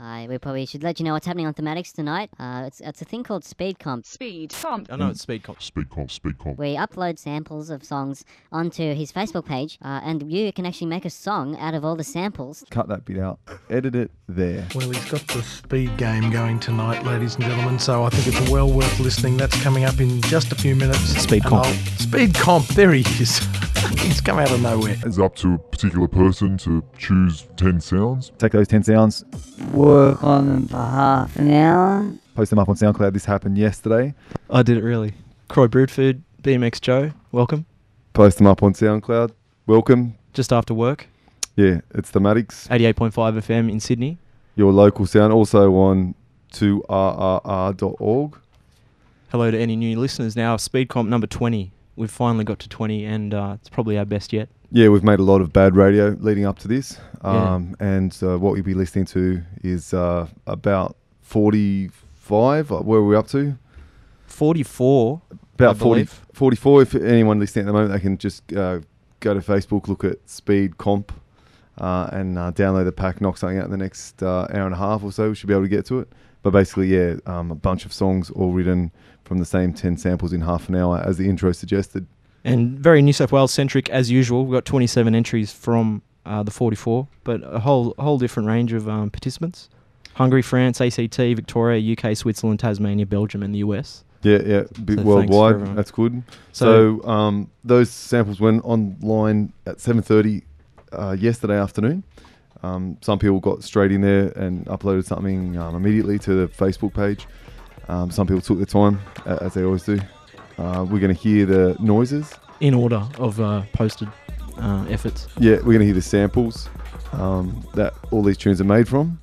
Uh, we probably should let you know what's happening on Thematics tonight. Uh, it's, it's a thing called Speed Comp. Speed comp. I know it's speed comp. Speed comp, speed comp. We upload samples of songs onto his Facebook page, uh, and you can actually make a song out of all the samples. Cut that bit out. Edit it there. Well, he's got the speed game going tonight, ladies and gentlemen, so I think it's well worth listening. That's coming up in just a few minutes. Speed And comp. I'll- Speed comp, there he is. he's come out of nowhere. It's up to a particular person to choose 10 sounds. Take those 10 sounds, Work on them for half an hour. post them up on SoundCloud. This happened yesterday. I did it really. Croy Broodfood, BMX Joe, welcome. Post them up on SoundCloud. Welcome. Just after work, Yeah, it's the Thematics, 88.5 FM in Sydney. your local sound. Also on 2rrr.org. Hello to any new listeners now. Speed comp number 20. We've finally got to 20, and uh, it's probably our best yet. Yeah, we've made a lot of bad radio leading up to this. Yeah. Um, And uh, what we'll be listening to is uh, about 45. uh, Where are we up to? 44. About I 40, believe. 44. If anyone listening at the moment, they can just uh, go to Facebook, look at Speed Comp, uh, and uh, download the pack, knock something out in the next uh, hour and a half or so. We should be able to get to it. But basically, yeah, um, a bunch of songs all written from the same 10 samples in half an hour, as the intro suggested. And very New South Wales centric as usual. We've got 27 entries from uh, the 44, but a whole whole different range of um, participants. Hungary, France, ACT, Victoria, UK, Switzerland, Tasmania, Belgium, and the US. Yeah, yeah, bit So worldwide. That's good. So- So, um, those samples went online at 7:30 uh, yesterday afternoon. Um, some people got straight in there and uploaded something um, immediately to the Facebook page. Um, some people took their time, as they always do. Uh, we're going to hear the noises. In order of uh, posted uh, efforts. Yeah, we're going to hear the samples um, that all these tunes are made from.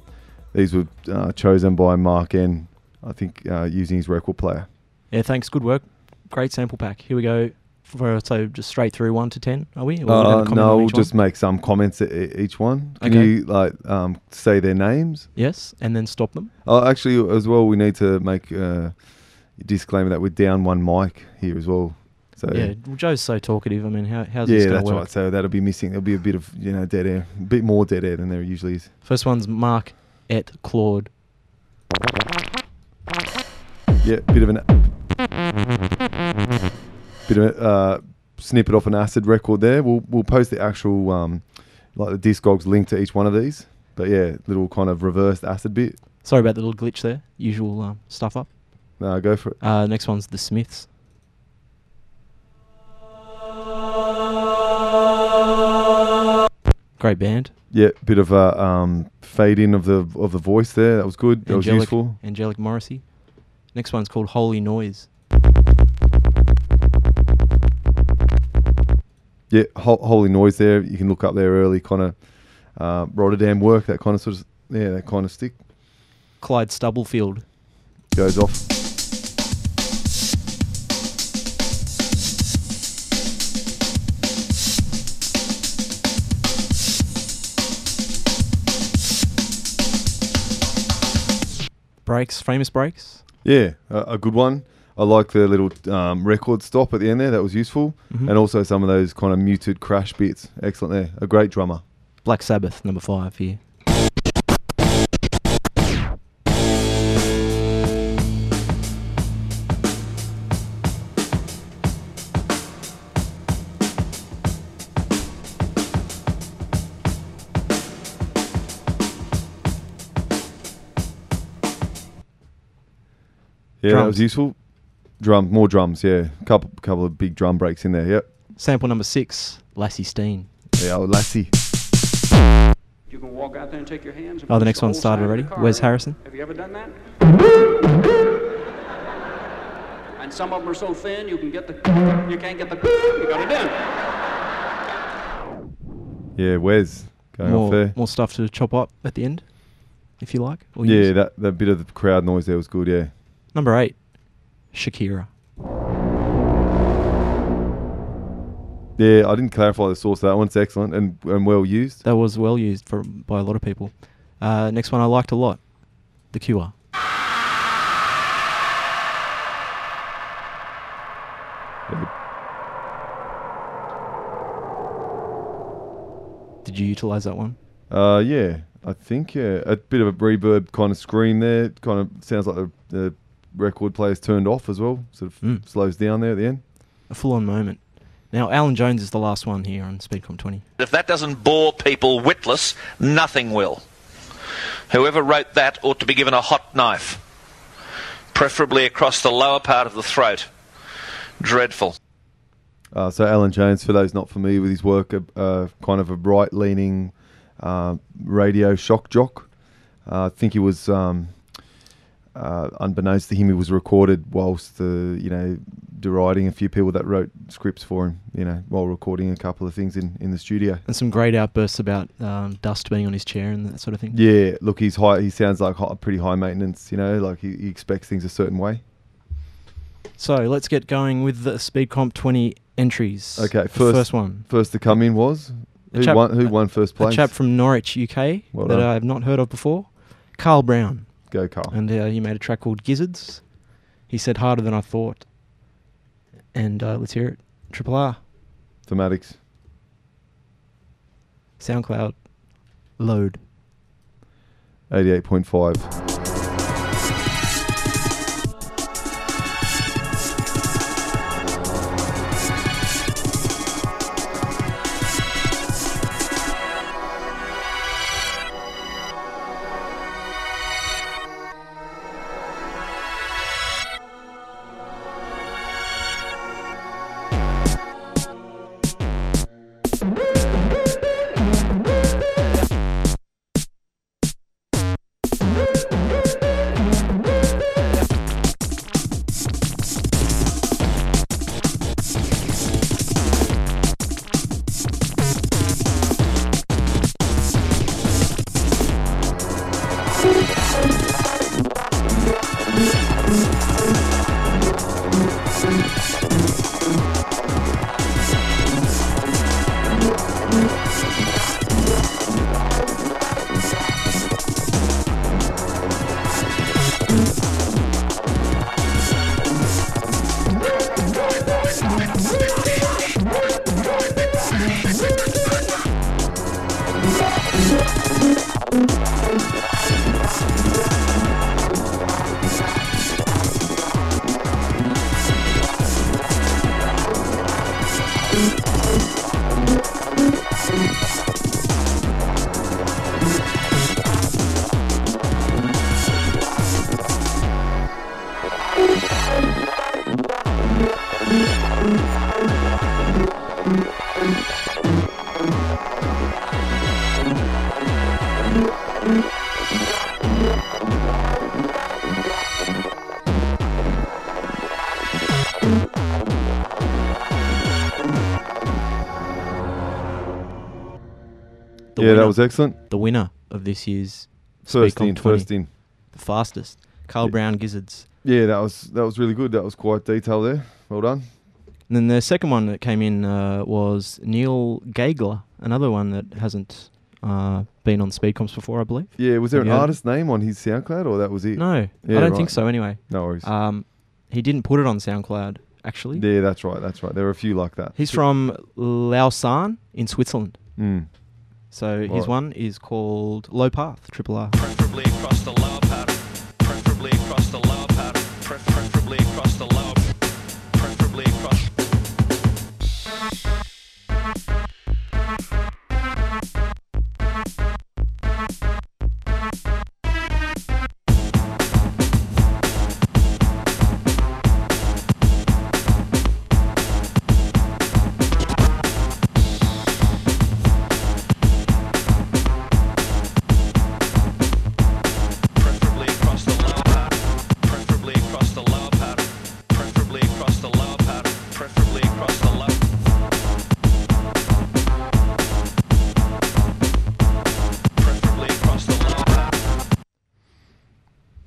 These were uh, chosen by Mark N. I think uh, using his record player. Yeah, thanks. Good work. Great sample pack. Here we go. For, so just straight through one to ten, are we? Or Uh, comment no, we'll each one? just make some comments at each one. Can Okay. you like um, say their names? yes, and then stop them. Oh, actually, as well, we need to make uh, disclaimer that we're down one mic here as well. So Yeah, well, Joe's so talkative. I mean, how, how's yeah, this going to work? right. So that'll be missing. There'll be a bit of you know dead air, a bit more dead air than there usually is. First one's Mark et Claude. Yeah, bit of an bit of a uh, snippet off an acid record there. We'll we'll post the actual um, like the Discogs link to each one of these. But yeah, little kind of reversed acid bit. Sorry about the little glitch there. Usual um, stuff up. No, go for it. Uh, next one's The Smiths. Great band. Yeah, bit of a um, fade in of the of the voice there. That was good. That was useful. Angelic Morrissey. Next one's called Holy Noise. Yeah, ho- holy noise there. You can look up there early, kind of uh, Rotterdam work. That kind of sort of yeah, that kind of stick Clyde Stubblefield. goes off. Breaks. Famous Breaks. Yeah, a, a good one. I like the little um, record stop at the end there. That was useful, Mhm. and also some of those kind of muted crash bits. Excellent there. A great drummer. Black Sabbath, number five here. Yeah, that was useful. Drum, more drums. Yeah, couple couple of big drum breaks in there. Yep. Sample number six, Lassie Steen. The old lassie. You can walk out there and take your hands. and Oh, the push next one started already. the car Wes. Harrison. Have you ever done that? And some of them are so thin you can get the you can't get the you got it in. Yeah, Wes going off More, there. more stuff to chop up at the end, if you like. or Yeah, use. that that bit of the crowd noise there was good. Yeah. Number eight, Shakira. Yeah, I didn't clarify the source of that one's excellent and, and well used. That was well used for by a lot of people. Uh, next one I liked a lot, The Cure. Did you utilize that one? Uh, yeah, I think yeah, a bit of a reverb kind of scream there. Kind of sounds like the, the record player's turned off as well. Sort of Mm. slows down there at the end. A full-on moment. Now, Alan Jones is the last one here on Speedcomp 20. If that doesn't bore people witless, nothing will. Whoever wrote that ought to be given a hot knife, preferably across the lower part of the throat. Dreadful. Uh, so Alan Jones, for those not familiar with his work, a uh, kind of a right-leaning uh, radio shock jock. Uh, I think he was, um, uh, unbeknownst to him, he was recorded whilst the you know deriding a few people that wrote scripts for him. You know, while recording a couple of things in, in the studio. And some great outbursts about um, dust being on his chair and that sort of thing. Yeah, look, he's high. He sounds like hi- pretty high maintenance. You know, like he, he expects things a certain way. So let's get going with the Speed Comp 20 entries. Okay, first- first one. First to come in was A who chap- won? Who won first place? A chap from Norwich, UK, Well that. I have not heard of before. Carl Brown. Go, Carl. And uh, you made a track called Gizzards. He said harder than I thought. And uh, let's hear it. Triple R. Thematics. SoundCloud. Load. 88.5. that was excellent. the winner of this year's First in, 20. first in. the fastest. Carl Yeah. Brown Gizzards. Yeah, that was that was really good. That was quite detailed there. Well done. And then the second one that came in uh, was Neil Gagler, another one that hasn't uh, been on Speedcomps before, I believe. Yeah, was there Have an artist name on his SoundCloud or that was it? No, Yeah, I don't right. think so. Anyway, No worries. um, he didn't put it on SoundCloud. Actually, yeah, that's right. That's right. There were a few like that. he's from Lausanne in Switzerland. Mm. So his one is called Low Path, Triple R.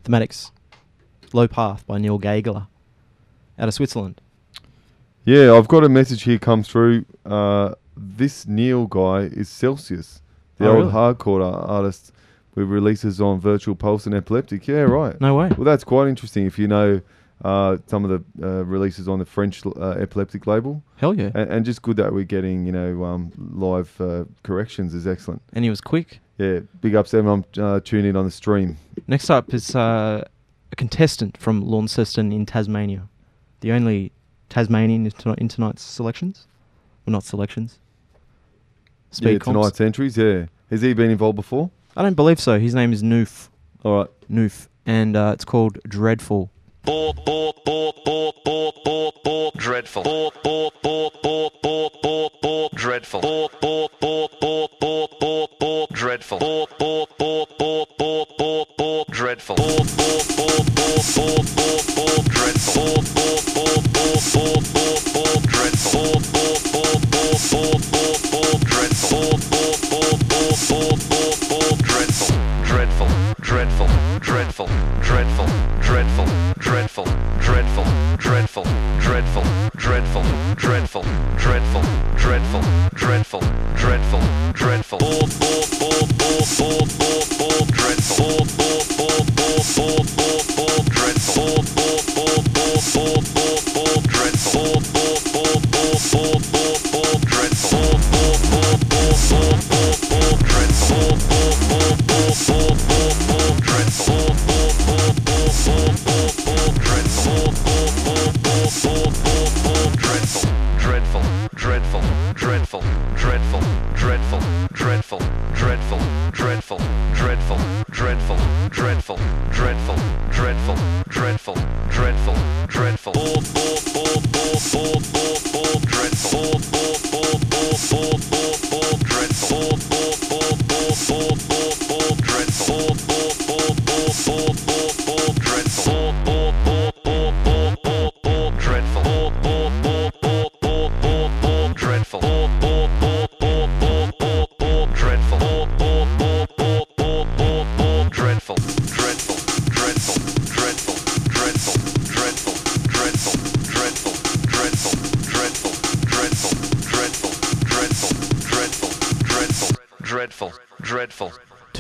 Thematics. Low Path by Neil Gagler out of Switzerland. Yeah, I've got a message here come through. Uh, this Neil guy is Celsius, the Oh, old really? hardcore artist with releases on Virtual Pulse and Epileptic. Yeah, right. No way. Well, that's quite interesting if you know uh, some of the uh, releases on the French uh, Epileptic label. Hell yeah. And, and just good that we're getting, you know, um, live uh, corrections is excellent. And he was quick. Yeah, big ups to everyone uh, tuning in on the stream. Next up is uh, a contestant from Launceston in Tasmania. The only Tasmanian in, tonight, tonight's selections. Well, not selections. Speed yeah, comps. tonight's entries. Yeah, has he been involved before? I don't believe so. His name is Nufe. All right. Nufe. And uh, it's called Dreadful. Bore, bore, bore, bore, bore, bore, bore, dreadful. Bore, bore, bore, bore, bore, bore, bore, dreadful. Bore, bore, bore, bore, bore, bore, bore, dreadful. Bore, bore, bore, bore, bore, bore, bore, dreadful. Bore, bore, bore, bore, bore, bore, bore, dreadful. Bore, bore, bore, bore, bore, bore, bore, dreadful. Bore, bore, bore, bore, bore, bore, bore, dreadful. Bore, bore, bore, bore, bore, bore, bore, dreadful. Dreadful, dreadful, dreadful, dreadful, dreadful, dreadful, dreadful, dreadful, dreadful, dreadful, dreadful. Bull, bull, bull, bull, bull, bull, bull, dreadful. Bull, bull, bull, bull, bull, bull, bull, dreadful. Bull, bull.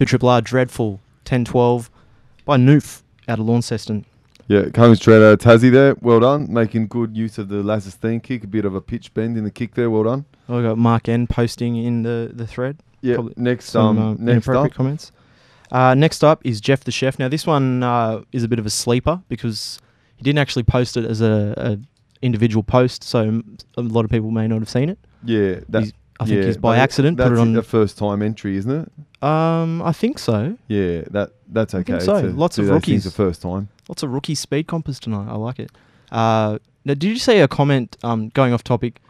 Triple R Dreadful 1012 by Nufe out of Launceston. Yeah, coming straight out of Tassie there. Well done. Making good use of the Lazarstein kick. A bit of a pitch bend in the kick there. Well done. I got Mark N posting in the, the thread. Yeah. Probably next, Some um, uh, next up. comments. Uh, next up is Geoff the Chef. Now, this one uh, is a bit of a sleeper because he didn't actually post it as a, a individual post, so a lot of people may not have seen it. Yeah, that, He's- I think yeah, he's by accident put it on. a first time entry, isn't it? Um, I think so. Yeah, that that's I okay. think so. to Lots of rookies. the first time. Lots of rookie speed compers tonight. I like it. Uh, now, did you say a comment? Um, going off topic.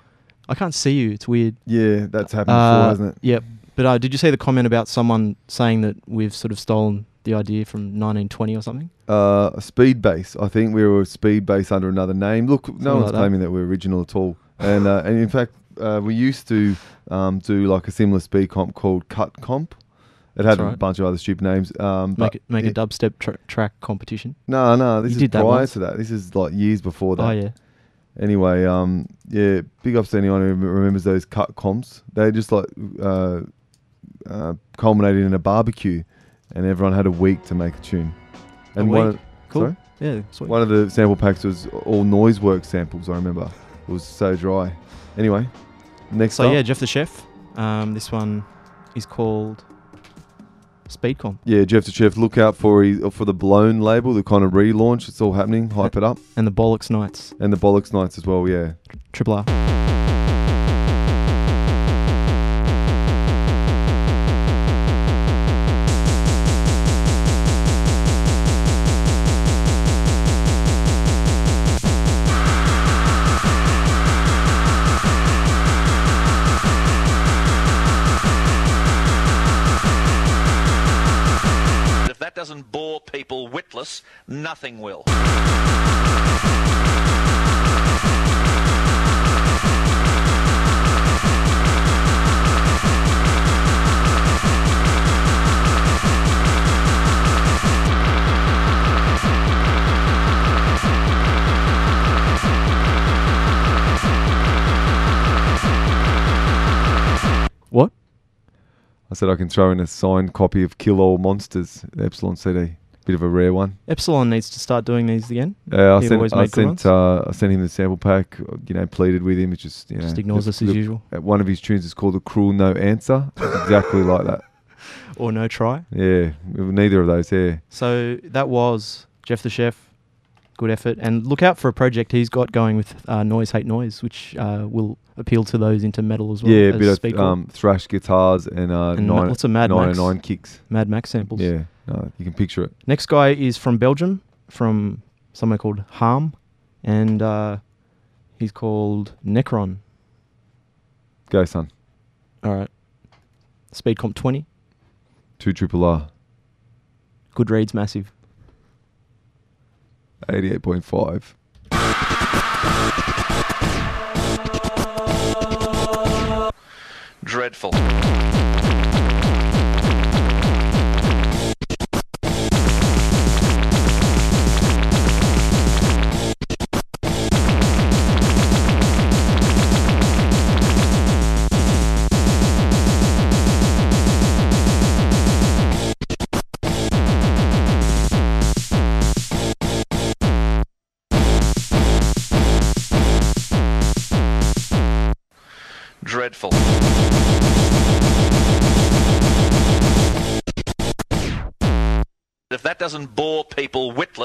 I can't see you. It's weird. Yeah, that's happened Uh, before, hasn't it? Yep. But uh, did you see the comment about someone saying that we've sort of stolen the idea from 1920 or something? Uh, a speed base. I think we were a speed base under another name. Look, no one's like that. claiming that we're original at all. And uh, and in fact, uh, we used to um, do like a similar speed comp called Cut Comp. It had That's a bunch of other stupid names. Um, Make it make a dubstep tra- track competition. No, no, this You is that prior once. to that. This is like years before that. Oh yeah. Anyway, um, yeah, big ups to anyone who remembers those cut comps. They just like uh, uh, culminated in a barbecue, and everyone had a week to make a tune. A And one, week? of- Cool. sorry? Yeah. Sweet. one of the sample packs was all noise work samples. I remember it was so dry. Anyway, next So up, yeah, Geoff the Chef. Um, this one is called Speed Comp yeah, Geoff the Chef. Look out for for the Blown label, the kind of relaunch. It's all happening. Hype it up, and the Bollocks Nights. and the Bollocks Nights as well. Yeah. Triple R. witless, nothing will. What? I said I can throw in a signed copy of Kill All Monsters, Epsilon CD. Bit of a rare one. Epsilon needs to start doing these again. Uh, I He've sent, always I made good ones. sent, uh, I sent him the sample pack. You know, pleaded with him. It just, you know, Just ignores us as usual. uh, One of his tunes is called "The Cruel No Answer." Exactly like that. or no try. Yeah, neither of those. Yeah, So that was Geoff the Chef. Good effort. And look out for a project he's got going with uh, Noise Hate Noise, which uh, will appeal to those into metal as well. yeah, a bit of um, thrash guitars and, uh, and nine, lots of Mad Max, kicks. Mad Max samples. Yeah, no, you can picture it. Next guy is from Belgium, from somewhere called Harm, and uh, he's called Necron. Go, son. All right. Speed comp 20. Two triple R, Good reads, massive. 88.5. Dreadful. Dreadful.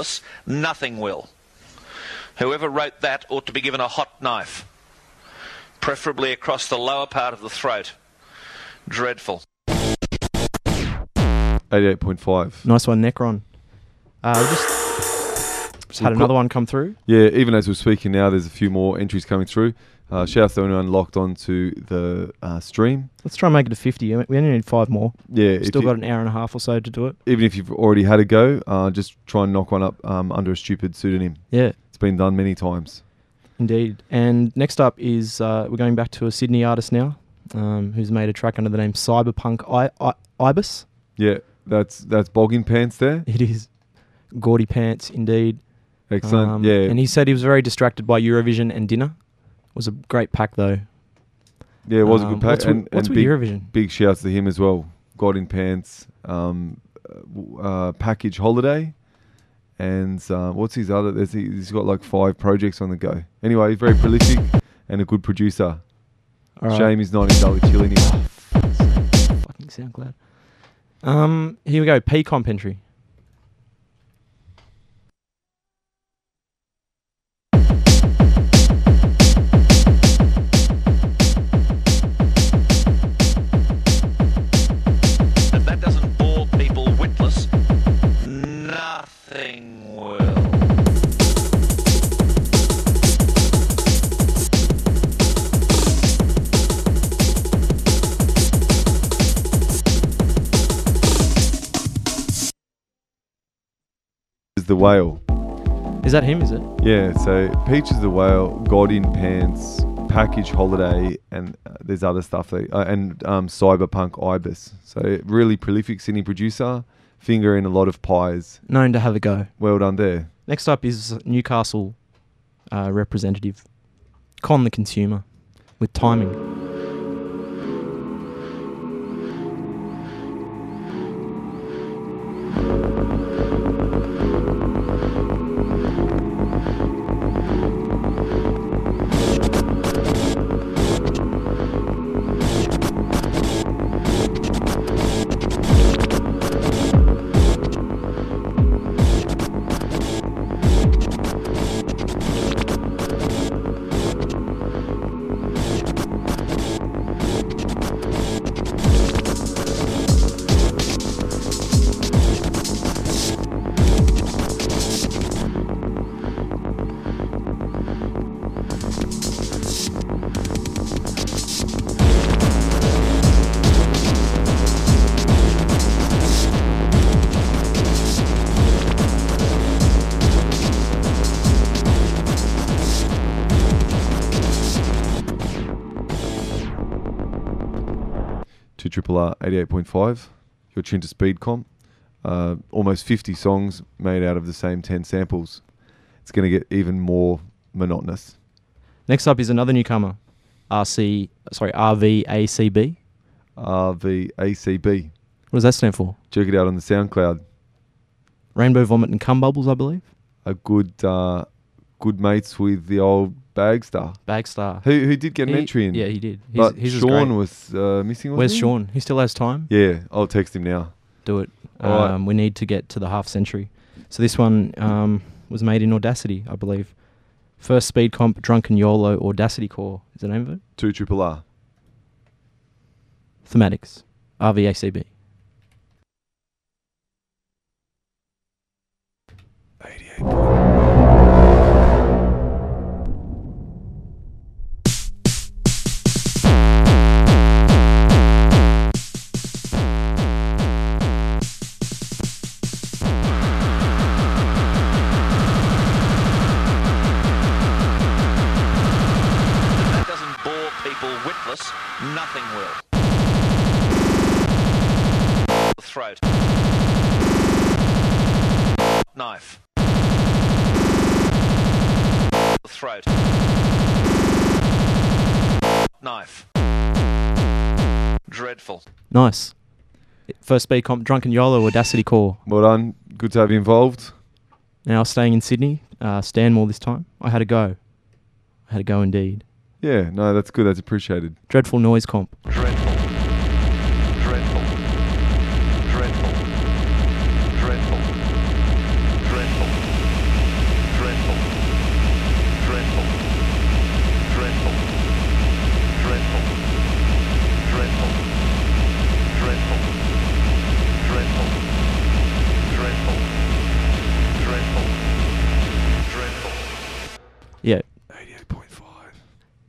People nothing will. Whoever wrote that ought to be given a hot knife, preferably across the lower part of the throat. Dreadful. 88.5. Nice one, Necron. Uh, just, just had another one come through. Yeah, even as we're speaking now, there's a few more entries coming through. Uh, shout out to anyone locked onto the uh, stream. Let's try and make it to 50. We only need five more. Yeah, Still you- got an hour and a half or so to do it. even if you've already had a go, uh, just try and knock one up um, under a stupid pseudonym. Yeah, It's been done many times. indeed. And next up is uh, we're going back to a Sydney artist now um, who's made a track under the name Cyberpunk I- I- Ibis. Yeah, that's that's bogging pants there. It is gaudy pants, indeed. Excellent. Um, yeah, And he said he was very distracted by Eurovision and dinner. It was a great pack, though. yeah, it was a Um, good pack. What's, and what's and big, Eurovision? big shouts to him as well. God in pants, um, uh, uh, package holiday, and uh, what's his other? There's, he's got like five projects on the go. Anyway, he's very prolific and a good producer. All right. Shame he's not in Gully Chill anymore. Fucking SoundCloud. Um, here we go. Pee Comp entry. The whale. Is that him? Is it? Yeah, so Peach is the whale, God in Pants, Package Holiday, and uh, there's other stuff. That, uh, and um, Cyberpunk Ibis. So really prolific Sydney producer, finger in a lot of pies. Known to have a go. Well done there. Next up is Newcastle uh, representative Con the Consumer with timing. Triple R, 88.5. You're tuned to Speed Comp. Uh, almost 50 songs made out of the same 10 samples. It's going to get even more monotonous. Next up is another newcomer, RC, sorry, RVACB. RVACB. What does that stand for? Check it out on the SoundCloud. Rainbow Vomit and Cum Bubbles, I believe. A good, uh, good mates with the old Bagstar, Bagstar. who who did get an He- entry in. Yeah, he did. His, but his was Sean great. was uh, missing. Where's wasn't he? Sean? He still has time. Yeah, I'll text him now. Do it. All right. Um, we need to get to the half century. So this one um, was made in Audacity, I believe. First speed comp, Drunken YOLO, Audacity Core is the name of it. Two triple R. Thematics, RVACB. If nothing will. Throat. Knife. Throat. Knife. Dreadful. Nice. First speed comp, Drunken YOLO, Audacity Core. Well done. Good to have you involved. Now staying in Sydney, uh, Stanmore this time. I had a go. I had a go indeed. Yeah, no, that's good. That's appreciated. Dreadful noise comp.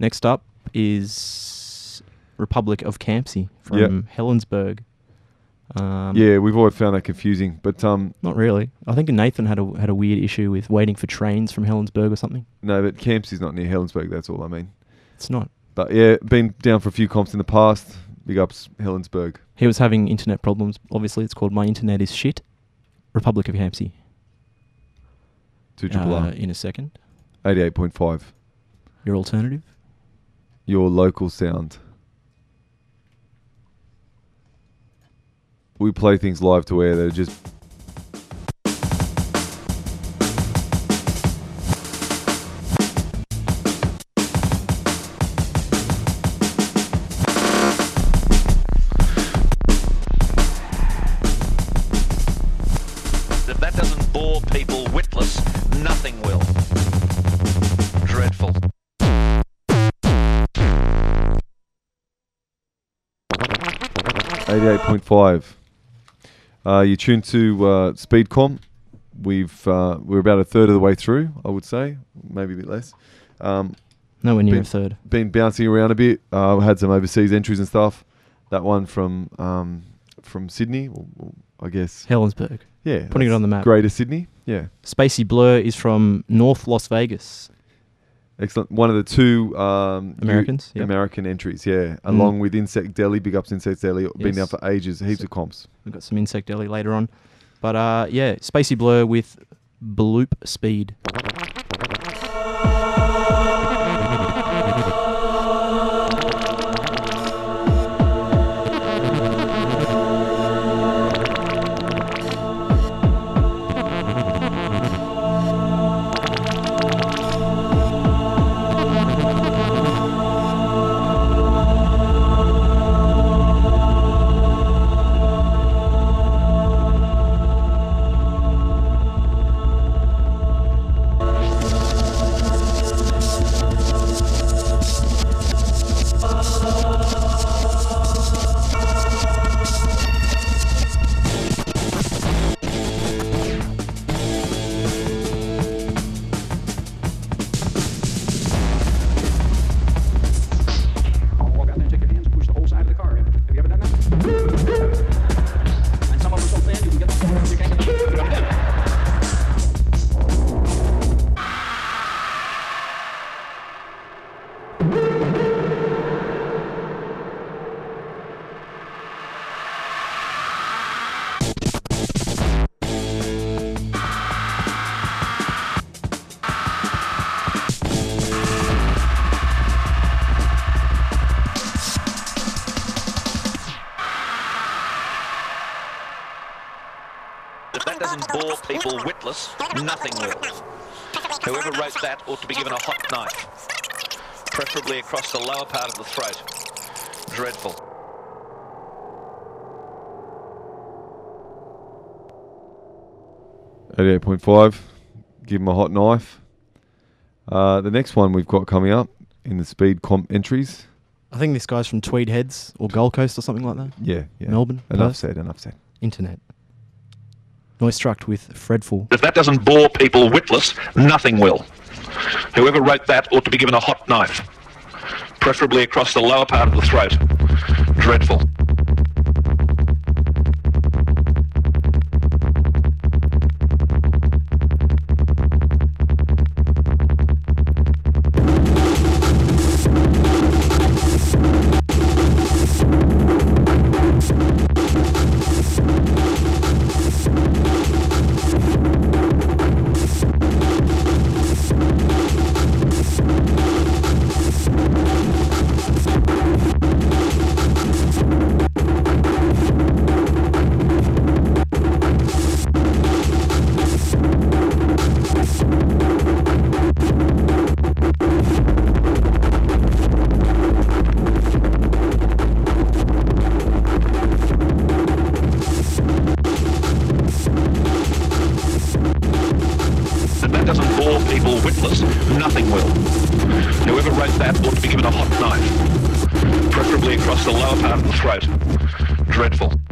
Next up is Republic of Campsie from Yep. Helensburgh. Um, Yeah, we've always found that confusing. But um, Not really. I think Nathan had a had a weird issue with waiting for trains from Helensburgh or something. no, but Campsie's not near Helensburgh. That's all I mean. It's not. But yeah, been down for a few comps in the past. Big ups, Helensburgh. He was having internet problems. Obviously, it's called My Internet Is Shit. Republic of Campsie. Two triple Uh, R. in a second. 88.5. Your alternative. Your local sound. We play things live to air that are just. 88.5. Uh, you tuned to uh, Speedcomp. We've uh, we're about a third of the way through, I would say, maybe a bit less. Um, Nowhere near been, a third. Been bouncing around a bit. Uh, had some overseas entries and stuff. That one from um, from Sydney, I guess. Helensburgh. Yeah, putting it on the map. Greater Sydney. Yeah. Spacey Blurr is from North Las Vegas excellent. One of the two um, Americans, yep. American entries. Yeah, along with Insect Deli. Big ups Insect Deli. Been down for ages. Heaps So- of comps. We've got some Insect Deli later on. But uh, yeah, Spacey Blurr with Bloop Speed. 88.5. Give him a hot knife. Uh, the next one we've got coming up in the speed comp entries. I think this guy's from Tweed Heads or Gold Coast or something like that. Yeah, yeah. Melbourne. Enough Perth. said, enough said. Internet. Noistruct with Fredful. If that doesn't bore people witless, nothing will. Whoever wrote that ought to be given a hot knife, preferably across the lower part of the throat. Dreadful. That doesn't bore people witless, nothing will. Whoever wrote that ought to be given a hot knife, preferably across the lower part of the throat. Dreadful. Dreadful.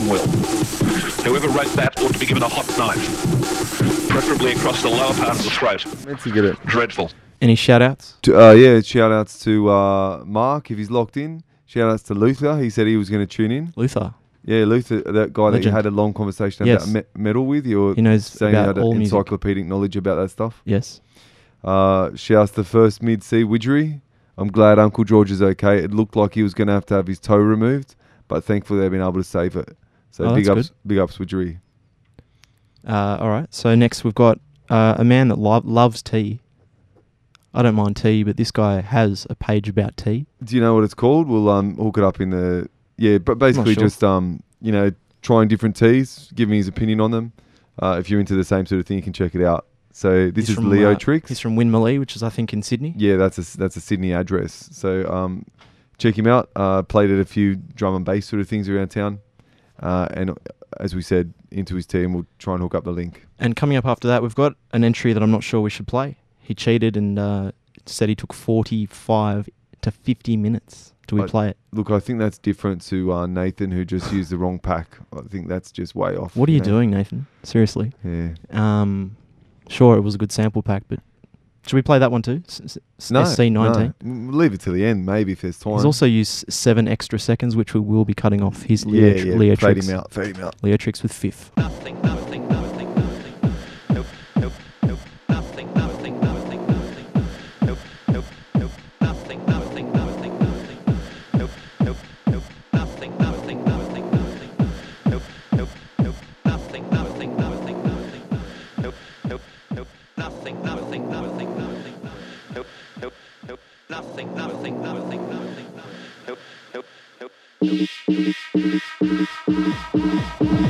Witless, nothing will. Whoever wrote that ought to be given a hot knife, preferably across the lower part of the throat. Meant to get it. Dreadful. Any shout outs? To, uh, yeah, shout outs to uh, Mark if he's locked in. Shout outs to Luther. He said he was going to tune in. Luther. Yeah, Luther, that guy that you Legend. had a long conversation Yes. about me- metal with. You're He knows saying you about had all music. encyclopedic knowledge about that stuff. Yes. Uh, shouts to first Mid-C widgery. I'm glad Uncle George is okay. It looked like he was going to have to have his toe removed, but thankfully they've been able to save it. So Oh, big ups, big ups, widgery. Uh, all right. So next we've got uh, a man that lo- loves tea. I don't mind tea, but this guy has a page about tea. Do you know what it's called? We'll um hook it up in the yeah, but basically sure. just um you know trying different teas, giving his opinion on them. Uh, if you're into the same sort of thing, you can check it out. So this He's is from, Leo uh, Tricks. He's from Winmalee, which is I think in Sydney. Yeah, that's a that's a Sydney address. So um, check him out. Uh, played at a few drum and bass sort of things around town, uh, and uh, as we said, into his team, we'll try and hook up the link. And coming up after that, we've got an entry that I'm not sure we should play. He cheated and uh, said he took 45 to 50 minutes. Do we Right. play it? Look, I think that's different to uh, Nathan, who just used the wrong pack. I think that's just way off. What are you know? doing, Nathan? Seriously. Yeah. Um, sure, it was a good sample pack, but should we play that one too? S- s- s- No, SC19. no. Leave it to the end, maybe if there's time. He's also used seven extra seconds, which we will be cutting off his yeah, Leo, yeah. Leo fade tricks. him out. Fade him out. Leotrix with fifth. Nothing, nothing, nothing, Thank you.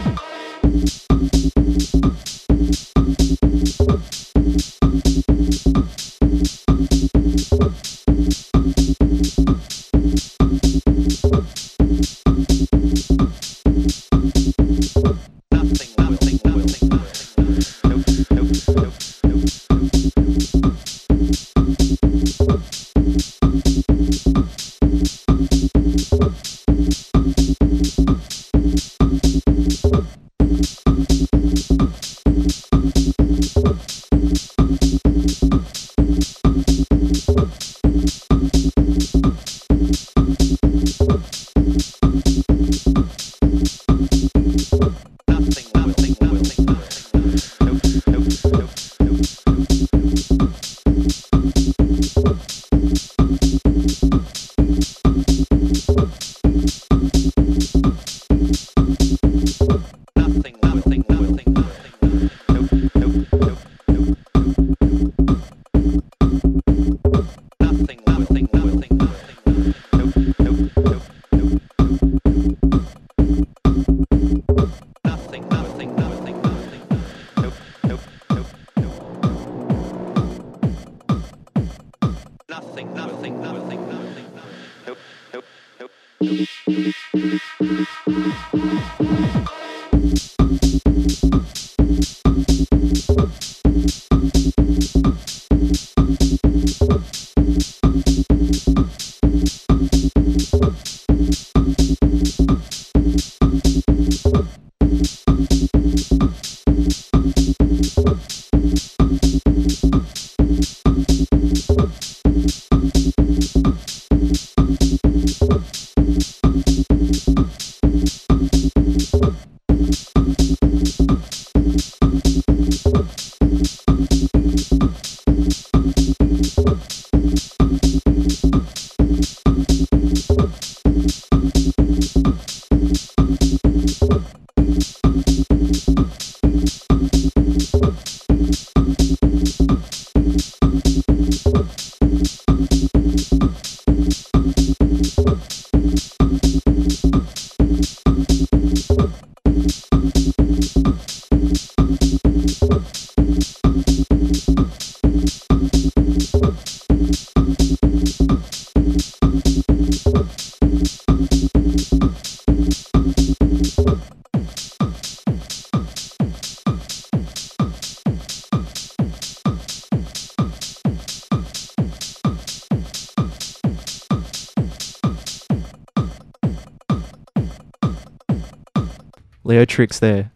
Leotrix there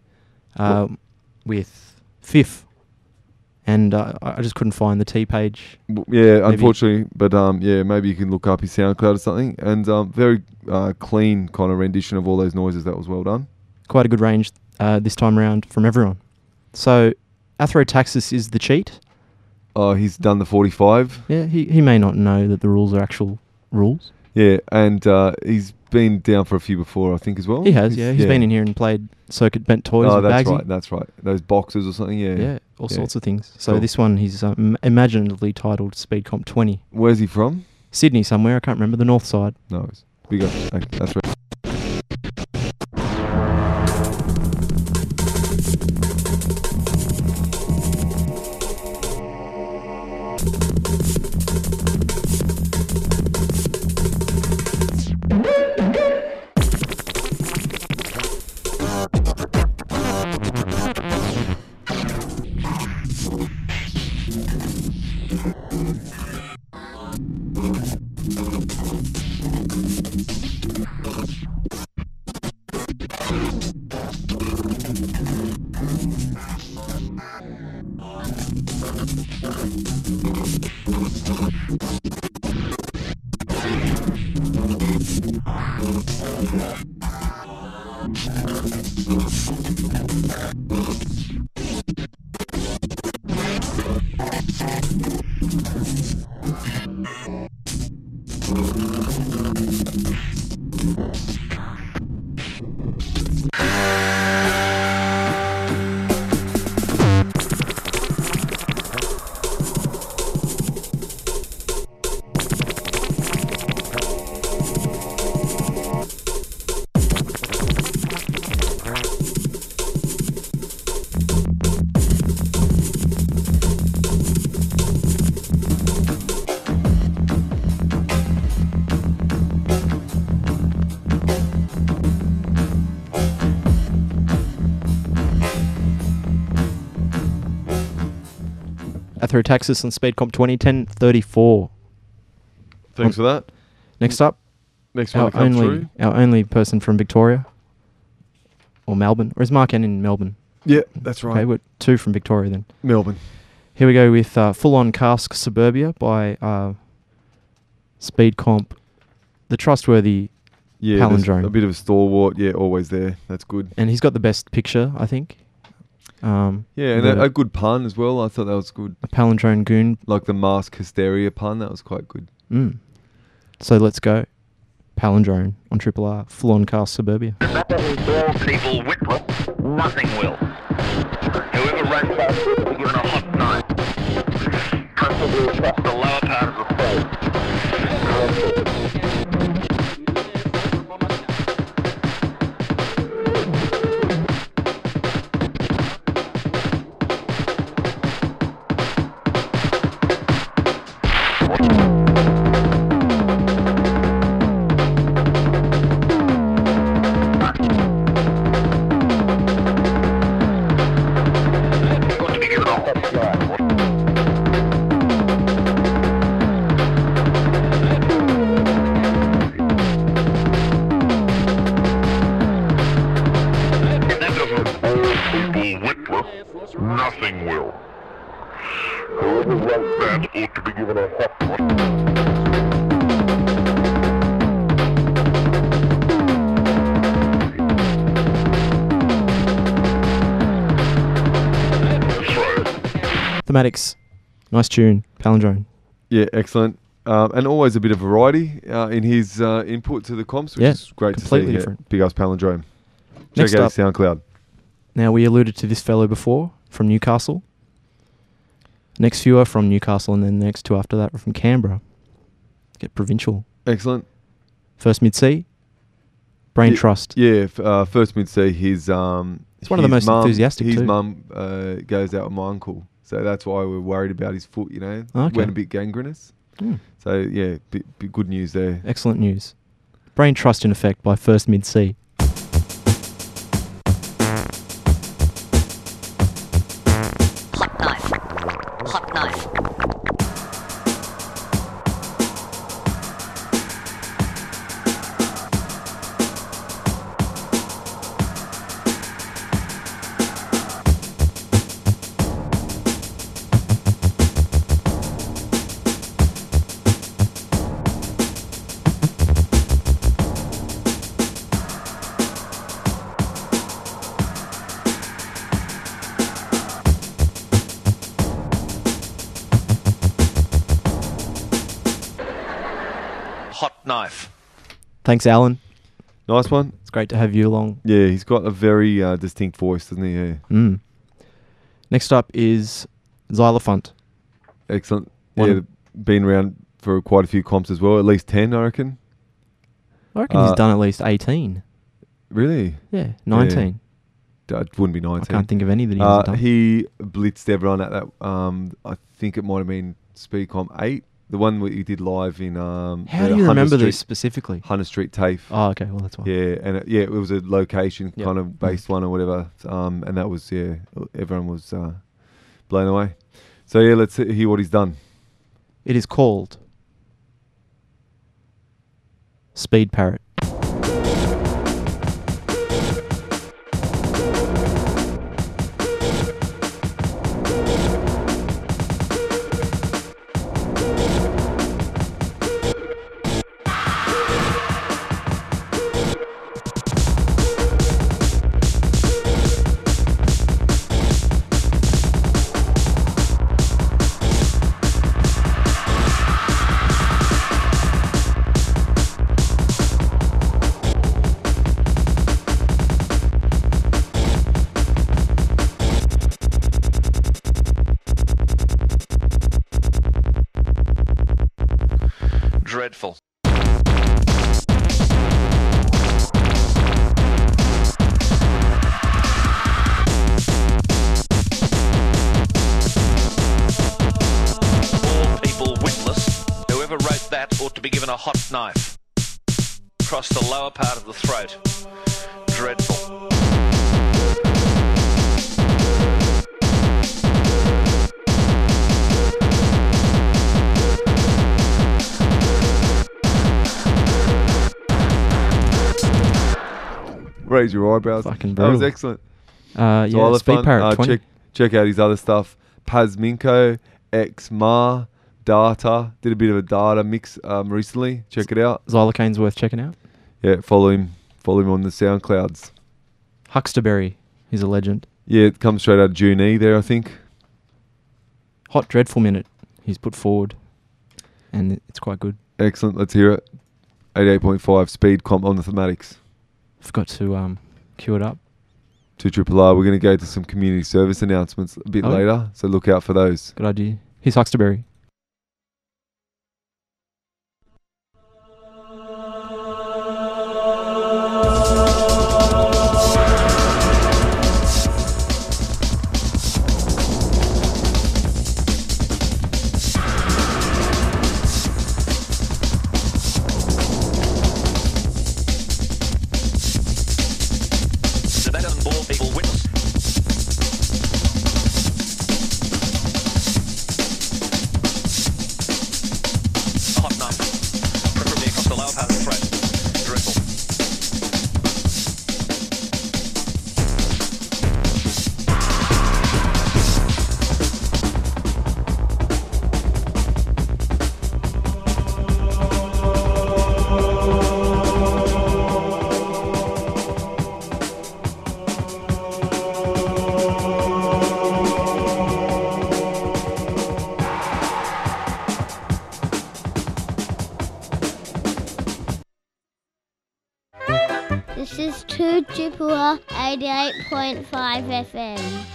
um, with fifth. And uh, I just couldn't find the T page. W- Yeah, Maybe- unfortunately, but um, yeah, maybe you can look up his SoundCloud or something. And um, very uh, clean kind of rendition of all those noises. That was well done. Quite a good range uh, this time around from everyone. So, Athrotaxis is the cheat. Uh, he's done the 45. Yeah, he, he may not know that the rules are actual rules. Yeah, and uh, he's been down for a few before, I think, as well. He has, yeah. He's been in here and played Circuit Bent Toys Oh, that's Bagsy. right. That's right. Those boxes or something. Yeah. Yeah, all Yeah. sorts of things. So Cool. this one, he's um, imaginatively titled Speedcomp 20. Where's he from? Sydney somewhere, I can't remember, the north side. No, it's big up. Okay, That's right. Thank you. Athrotaxis on Speedcomp 20, 1034. Thanks for that. Next up, Next one our come only, through. our only person from Victoria. Or Melbourne. Or is Mark N in Melbourne? Yeah, that's right. Okay, we're two from Victoria then. Melbourne. Here we go with uh, Full On Cask Suburbia by uh, Speedcomp. The trustworthy, Yeah, Palindrone. a bit of a stalwart. Yeah, always there. That's good. and he's got the best picture, I think. Um, Yeah, and a, a good pun as well. I thought that was good. a palindrone goon. Like the mask hysteria pun. That was quite good. Mm. So let's go. Palindrone on Triple R. Full On Cask Suburbia. That people witless. Nothing will. Whoever runs that will be given a hot knife. Preferably across the lower part Thematics. Nice tune. Palindrone. Yeah, excellent. Um, and always a bit of variety uh, in his uh, input to the comps, which Yeah, is great completely to see. different. Yeah, big ass Palindrone. Next Check out up. SoundCloud. Now, we alluded to this fellow before from Newcastle. Next few are from Newcastle, and then the next two after that are from Canberra. Get provincial. Excellent. First Mid-C. Brain Ye- Trust. Yeah, uh, first we'd his um. He's one of the most mum- enthusiastic His too. mum uh, goes out with my uncle, so that's why we're worried about his foot. You know, Okay. went a bit gangrenous. Hmm. So yeah, bit, bit good news there. Excellent news. Brain Trust in effect by First Mid-C. Thanks, Alan. Nice one. It's great to have you along. Yeah, he's got a very uh, distinct voice, doesn't he? Yeah. Mm. Next up is Xylofunt. Excellent. One yeah, been around for quite a few comps as well. At least ten, I reckon. I reckon Uh, he's done at least 18. Really? Yeah, 19. That wouldn't be 19. I can't think of any that he Uh, done. he blitzed everyone at that. Um, I think it might have been Speedcomp eight, the one he did live in. Um, How do you remember Street, this specifically? Hunter Street TAFE. Oh, okay. Well, that's why. Yeah, and it, yeah, it was a location Yep. kind of based one or whatever. Um, and that was yeah, everyone was uh, blown away. So yeah, let's hear what he's done. It is called Speed Parrot. Your eyebrows. Fucking that was excellent. Uh, yeah. Speed Parrot Uh, 20. check check out his other stuff. Pazminko, X Ma, Data. Did a bit of a data mix um, recently. Check it out. Xylocane's worth checking out. Yeah, follow him. Follow him on the SoundClouds. Huxtaberry. he's a legend. Yeah, it comes straight out of June E there, I think. Hot Dreadful Minute, he's put forward, and it's quite good. Excellent. Let's hear it. 88.5 speed comp on the thematics. Forgot to um, cue it up. To Triple R. We're going to go to some community service announcements a bit Oh. later, so look out for those. Good idea. Here's Huxtaberry. 2 88.5 FM.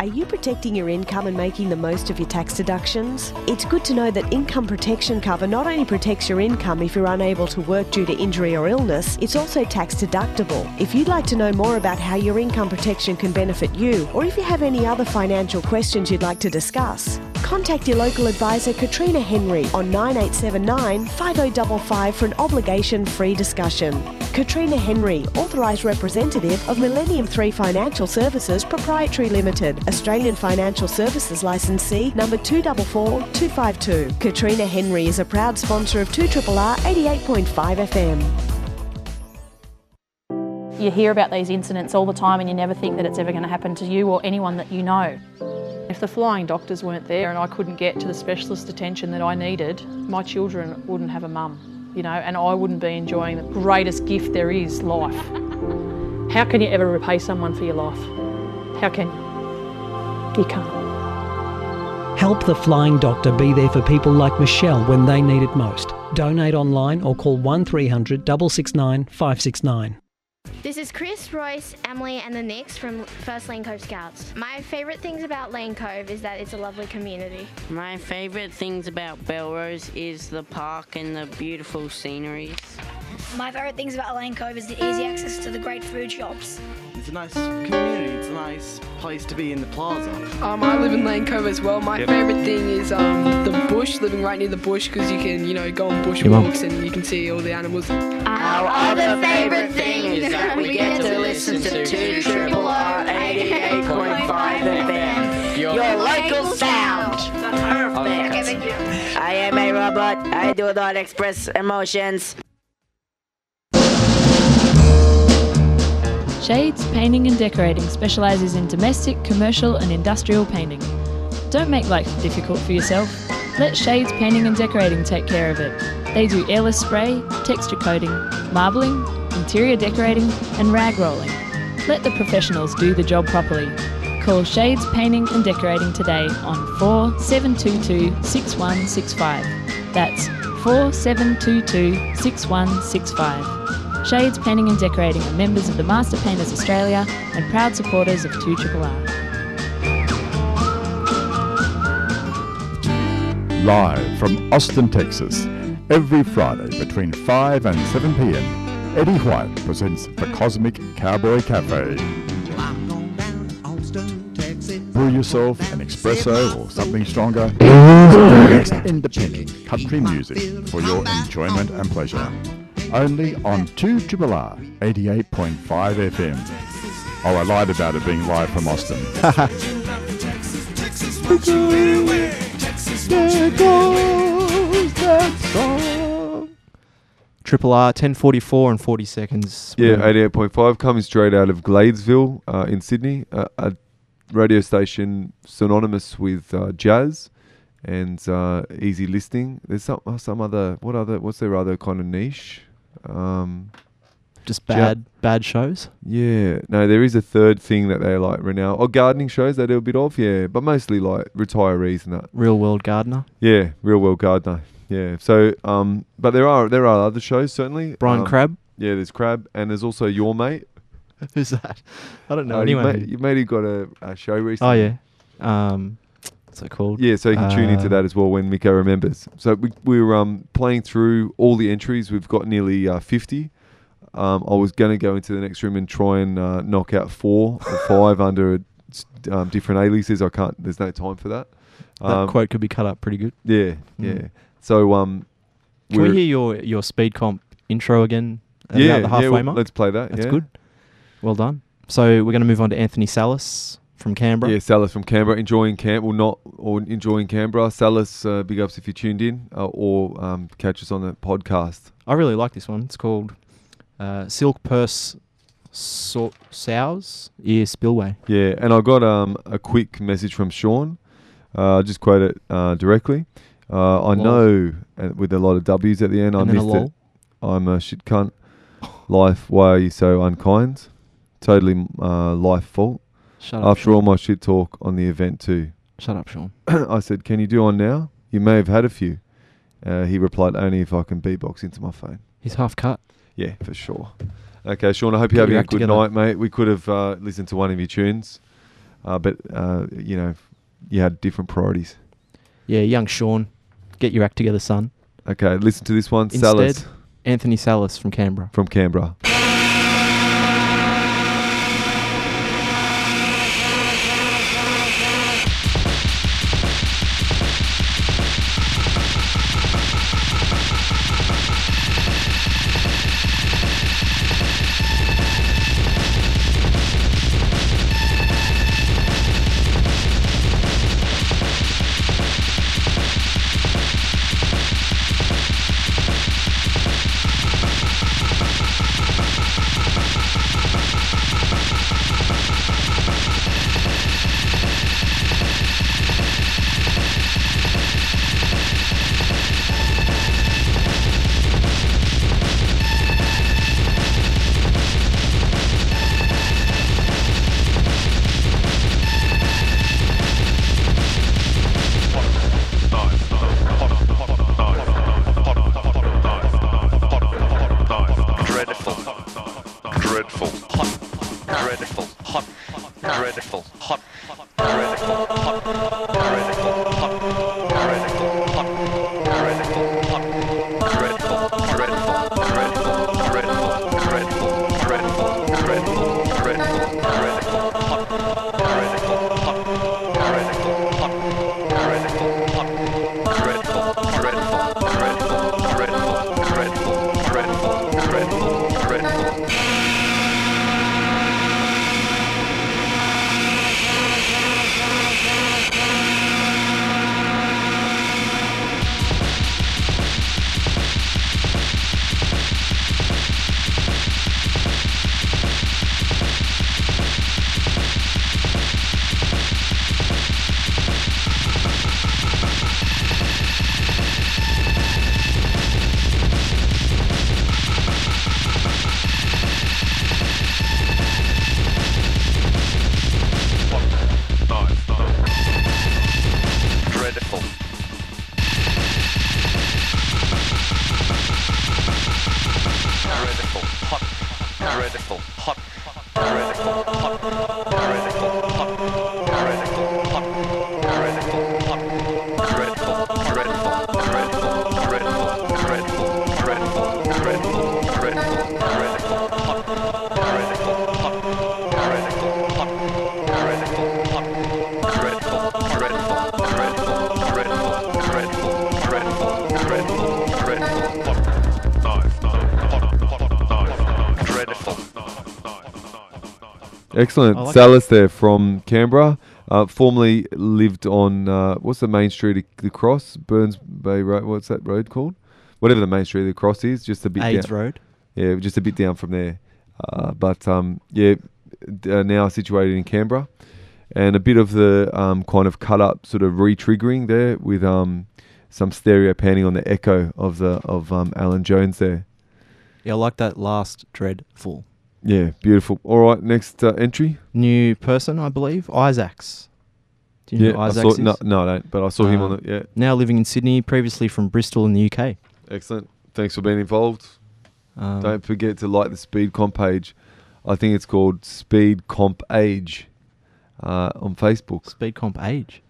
Are you protecting your income and making the most of your tax deductions? It's good to know that income protection cover not only protects your income if you're unable to work due to injury or illness, it's also tax deductible. If you'd like to know more about how your income protection can benefit you, or if you have any other financial questions you'd like to discuss, contact your local advisor Katrina Henry on 9879 5055 for an obligation free discussion. Katrina Henry, authorised representative of Millennium 3 Financial Services Proprietary Limited, Australian Financial Services Licensee number 244252. Katrina Henry is a proud sponsor of 2RR 88.5 FM. You hear about these incidents all the time and you never think that it's ever going to happen to you or anyone that you know. If the flying doctors weren't there and I couldn't get to the specialist attention that I needed, my children wouldn't have a mum, you know, and I wouldn't be enjoying the greatest gift there is, life. How can you ever repay someone for your life? How can you? You can't. Help the Flying Doctor be there for people like Michelle when they need it most. Donate online or call 1300 669 569. This is Chris, Royce, Emily, and the Nicks from First Lane Cove Scouts. My favourite things about Lane Cove is that it's a lovely community. My favourite things about Belrose is the park and the beautiful sceneries. My favourite things about Lane Cove is the easy access to the great food shops. It's a nice community. It's a nice place to be in the plaza. Um, I live in Lane Cove as well. My Yep. favourite thing is um, the bush, living right near the bush, because you can, you know, go on bush walks and you can see all the animals. Our other favourite thing is that we get to listen to 2 Triple R 88.5 FM. Your local sound. Perfect. I am a robot. I do not express emotions. Shades Painting and Decorating specialises in domestic, commercial, and industrial painting. Don't make life difficult for yourself. Let Shades Painting and Decorating take care of it. They do airless spray, texture coating, marbling, interior decorating, and rag rolling. Let the professionals do the job properly. Call Shades Painting and Decorating today on 4722 6165. That's 4722 6165. Shades Painting and Decorating are members of the Master Painters Australia and proud supporters of 2RRR. Live from Austin, Texas, every Friday between 5 and 7 p.m., Eddie White presents the Cosmic Cowboy Cafe. Brew yourself an espresso or something stronger. Independent country music for your enjoyment and pleasure. Only on 2 Triple R 88.5 FM. Oh, I lied about it being live from Austin. Triple R, 1044 and 40 seconds. Yeah, 88.5 coming straight out of Gladesville uh, in Sydney, uh, a radio station synonymous with uh, jazz and uh, easy listening. There's some some other what other what's their other kind of niche? Um, Just bad, bad shows. Yeah, no, there is a third thing that they're like renowned. Or gardening shows they do a bit of, yeah, but mostly like retirees and that. Real World Gardener. Yeah, real world gardener. Yeah. So, um, but there are there are other shows certainly. Brian um, Crabb? Yeah, there's Crab, and there's also your mate. Who's that? I don't know Uh, anyone Your mate, your mate who got a, a show recently. Oh yeah. Um, what's it called? Yeah, so you can tune into that as well when Miko remembers. So we we were um, playing through all the entries. We've got nearly uh, fifty. Um, I was going to go into the next room and try and uh, knock out four or five under um, different aliases. I can't. There's no time for that. That quote could be cut up pretty good. Yeah, Mm. yeah. So um, Can we hear your, your speed comp intro again? Yeah, about the yeah, halfway well, mark. let's play that, That's yeah. good. Well done. So we're going to move on to Anthony Sallis from Canberra. Yeah, Sallis from Canberra, enjoying camp or not, or enjoying Canberra. Sallis, uh, big ups if you tuned in, uh, or um, catch us on the podcast. I really like this one. It's called uh, Silk Purse so- Sows Ear Spillway. Yeah, and I got um, a quick message from Sean. Uh, I'll just quote it uh, directly. Uh, I know, with a lot of W's at the end, I And a missed it. I'm a shit cunt. Life, why are you so unkind? Totally uh, life fault. Shut up, After Sean. all my shit talk on the event too. Shut up, Sean. I said, can you do one now? You may have had a few. Uh, he replied, only if I can beatbox into my phone. He's half cut. Yeah, for sure. Okay, Sean, I hope you're Get having your a act good together. night, mate. We could have uh, listened to one of your tunes, uh, but, uh, you know, you had different priorities. Yeah, young Sean. Get your act together, son. Okay, listen to this one. Instead, Sallis Anthony Sallis from Canberra. from Canberra. Excellent. I like there from Canberra. Uh, formerly lived on uh, what's the main street of the cross? Burns Bay Road. What's that road called? Whatever the main street of the cross is, just a bit AIDS down. Road. Yeah, just a bit down from there. Uh, but um, yeah, d- uh, now situated in Canberra, and a bit of the um, kind of cut up sort of re-triggering there with um, some stereo panning on the echo of the of um, Alan Jones there. Yeah, I like that last dreadful. Yeah, beautiful. All right, next uh, entry. New person, I believe, Isaax. Do you yeah, know I Isaax saw, no, no, I don't. But I saw him on Um, the yeah. Now living in Sydney, previously from Bristol in the UK. Excellent. Thanks for being involved. Um, Don't forget to like the Speedcomp page. I think it's called Speedcomp Age uh, on Facebook. Speedcomp Age.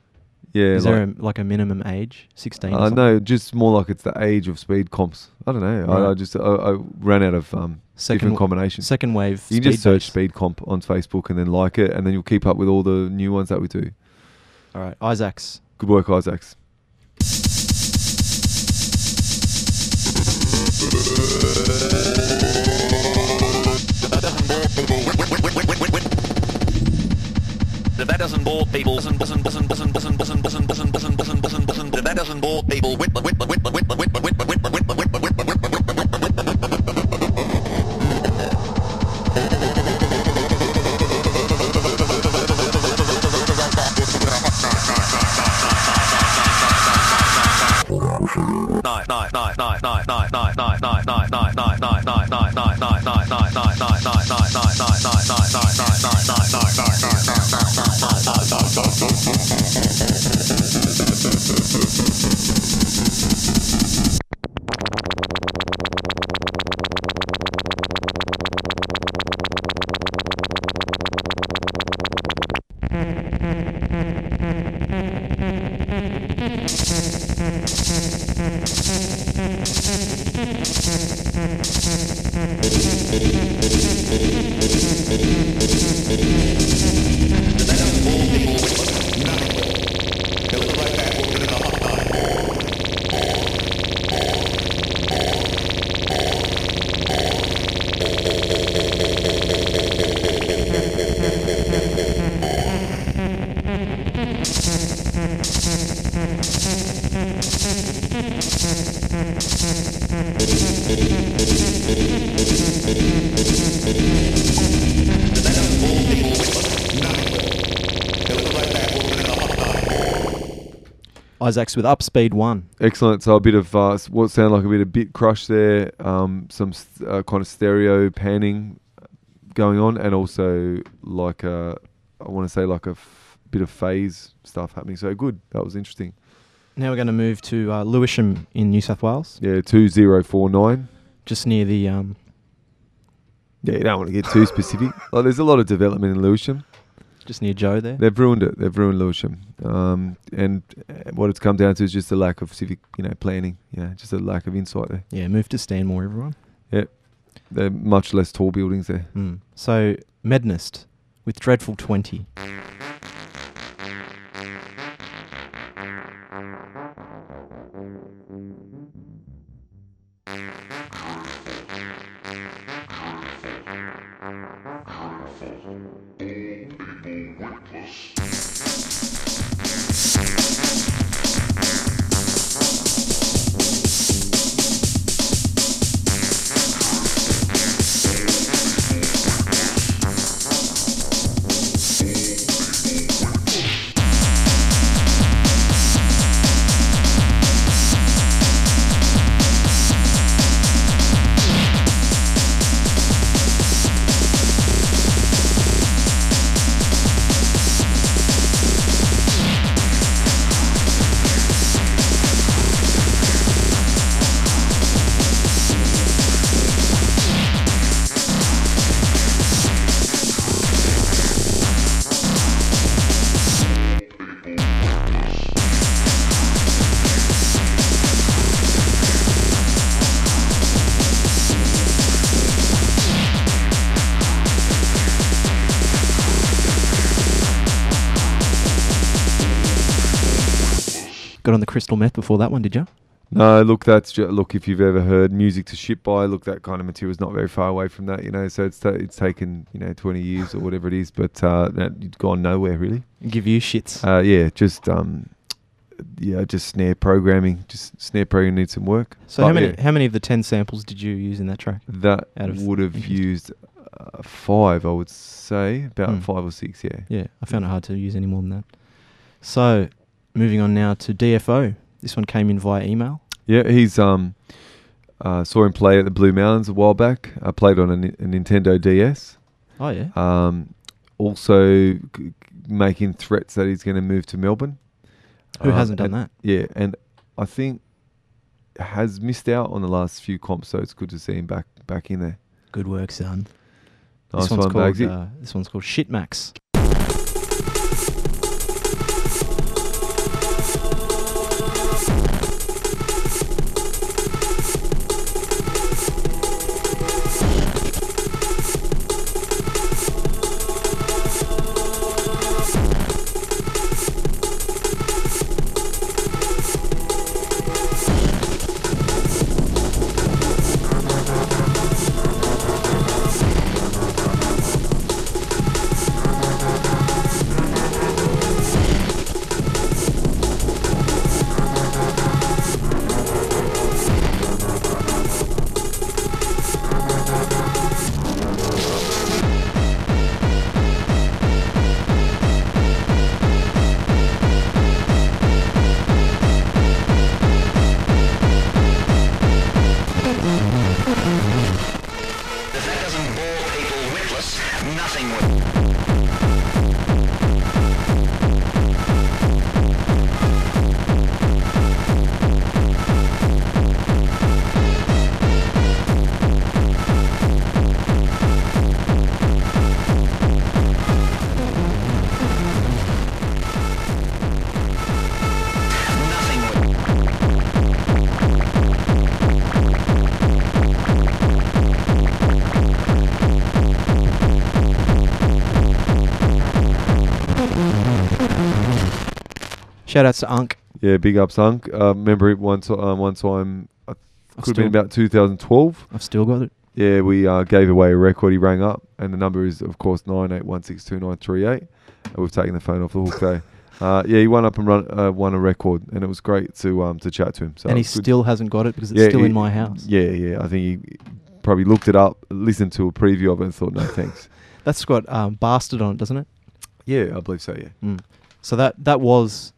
Yeah, Is like, there a, like a minimum age? 16? I uh, no, just more like it's the age of speed comps. I don't know. I, I just I, I ran out of um, Second different combinations. Second wave. You can just search speed comp on Facebook and then like it, and then you'll keep up with all the new ones that we do. All right, Isaax. Good work, Isaax. That doesn't bore people. That doesn't bore people. That doesn't bore people. Isaax with Upspeed 1. Excellent. So a bit of uh, what sounded like a bit of bit crush there. Um, some s- uh, kind of stereo panning going on, and also like a, I want to say like a f- bit of phase stuff happening. So good. That was interesting. Now we're going to move to uh, Lewisham in New South Wales, Yeah, two zero four nine. just near the. Um, Yeah, you don't want to get too specific. Like, there's a lot of development in Lewisham. Just near Joe there. They've ruined it. They've ruined Lewisham. Um, and uh, what it's come down to is just a lack of civic, you know, planning. You know, just a lack of insight there. Yeah, move to Stanmore, everyone. Yeah, they're much less tall buildings there. Mm. So Medonist with Dreadful Twenty. Crystal meth before that one, did you? No, look, that's ju- look. If you've ever heard music to ship by, look, that kind of material is not very far away from that, you know. So it's ta- it's taken you know twenty years or whatever it is, but uh, that gone nowhere really. Give you shits. Uh, yeah, just um, yeah, just snare programming. Just snare programming needs some work. So But how many yeah, how many of the ten samples did you use in that track? that would have used uh, five, I would say, about Hmm. five or six. Yeah. Yeah, I found it hard to use any more than that. So, moving on now to DFO. This one came in via email. Yeah, he's um uh, saw him play at the Blue Mountains a while back. I played on a, Ni- a Nintendo DS. Oh, yeah? Um, also g- making threats that he's going to move to Melbourne. Who Um, hasn't done that? Yeah, and I think has missed out on the last few comps, so it's good to see him back back in there. Good work, son. Nice this one's one, called uh, this one's called Shitmax. Shout outs to Unk. Yeah, big ups, Unk. Uh, remember it one, ti- um, one time, uh, could have been about 2012. I've still got it. Yeah, we uh, gave away a record. He rang up, and the number is, of course, 98162938. And we've taken the phone off the hook though. Uh, yeah, he won up and run, uh, won a record, and it was great to um, to chat to him. So and he still hasn't got it because it's still he- in my house. Yeah, yeah. I think he probably looked it up, listened to a preview of it, and thought, no thanks. That's got um, Bastard on it, doesn't it? Yeah, I believe so. Yeah. Mm. So that that was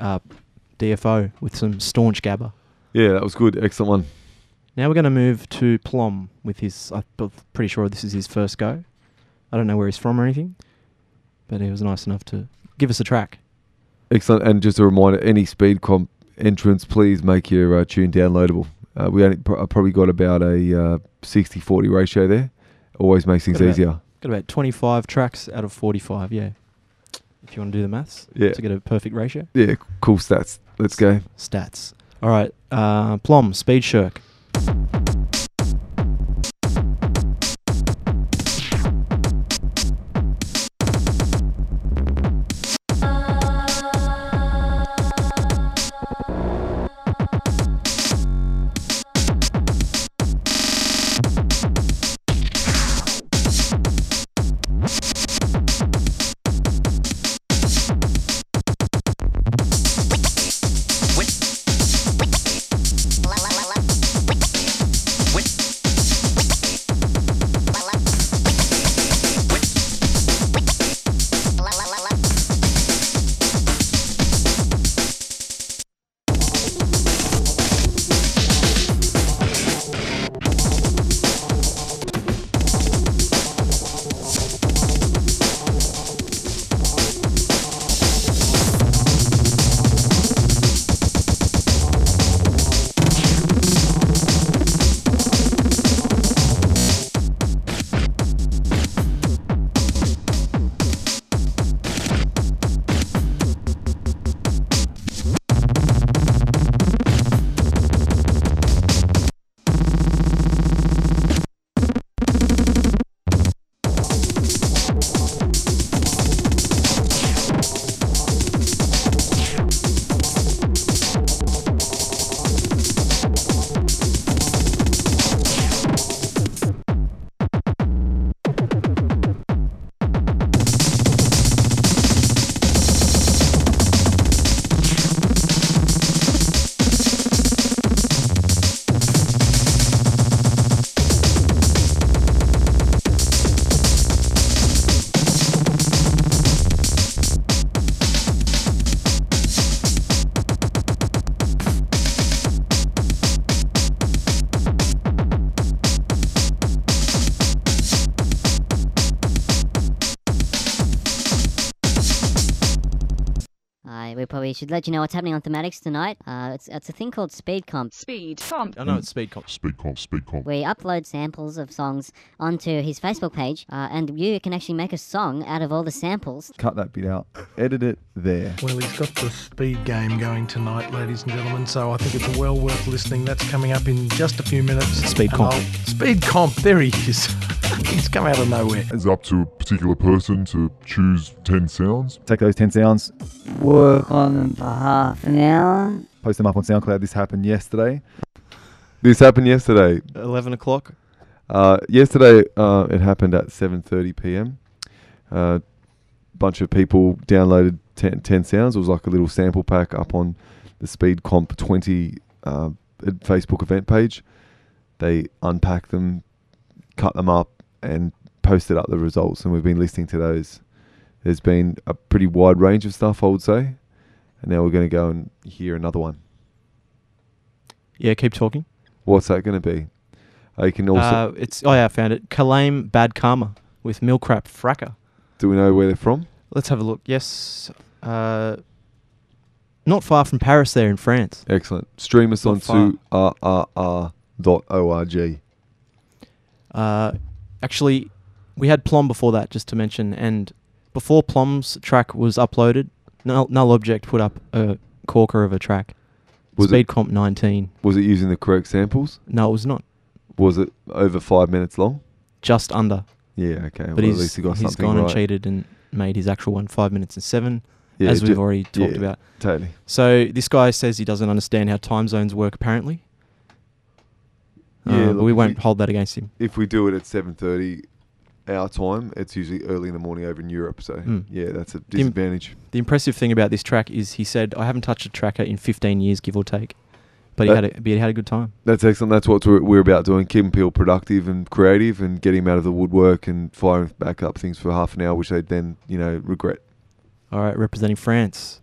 uh, DFO with some staunch gabber. Yeah, that was good. Excellent one. Now we're going to move to Plom with his. I'm pretty sure this is his first go. I don't know where he's from or anything, but he was nice enough to give us a track. Excellent. And just a reminder, any speed comp entrance, please make your uh, tune downloadable. Uh, we only I probably got about a uh, 60-40 ratio there. Always makes things Got about- easier. Got about 25 tracks out of 45. Yeah. If you want to do the maths. Yeah. To get a perfect ratio. Yeah, cool stats. Let's go. Stats. All right. Uh, Plom, speed shirk. Uh, we probably should let you know what's happening on Thematics tonight. Uh, it's, it's a thing called Speed Comp. Speed Comp. I know it's speed comp. Speed comp, speed comp. We upload samples of songs onto his Facebook page, uh, and you can actually make a song out of all the samples. Cut that bit out. Edit it there. Well, he's got the speed game going tonight, ladies and gentlemen, so I think it's well worth listening. That's coming up in just a few minutes. Speed comp. Speed comp, there he is. he's come out of nowhere. It's up to a particular person to choose 10 sounds. Take those 10 sounds, Work on them for half an hour. post them up on SoundCloud. This happened yesterday. This happened yesterday. 11 o'clock. Uh, yesterday, uh, it happened at 7:30 p.m. A uh, bunch of people downloaded 10, 10 sounds. It was like a little sample pack up on the Speed Comp 20 uh, Facebook event page. They unpacked them, cut them up, and posted up the results. And we've been listening to those. There's been a pretty wide range of stuff, I would say. And now we're going to go and hear another one. Yeah, keep talking. What's that going to be? Uh, you can also. uh, it's oh yeah, I found it. Kalaim Badkaama with Milkrap Fracker. do we know where they're from? Let's have a look. Yes, uh, not far from Paris, there in France. Excellent. Stream us Not onto rrr.org. Uh, actually, we had Plom before that, just to mention, and before Plom's track was uploaded, Null, Null Object put up a corker of a track. Was it- Comp 19. Was it using the correct samples? No, it was not. Was it over five minutes long? Just under. Yeah, okay. But well, he's, at least he got he's something gone and cheated and made his actual one five minutes and seven, Yeah, as we've already talked yeah, about. totally. So this guy says he doesn't understand how time zones work. Apparently, Yeah, Uh, look, we won't hold that against him. If we do it at 7.30 our time, it's usually early in the morning over in Europe. So, Hmm. yeah, that's a The im- disadvantage. The impressive thing about this track is he said, "I haven't touched a tracker in 15 years, give or take," but he had a, but he had a good time. That's excellent. That's what we're, we're about doing. Keeping people productive and creative and getting them out of the woodwork and firing back up things for half an hour, which they then, you know, regret. All right, representing France,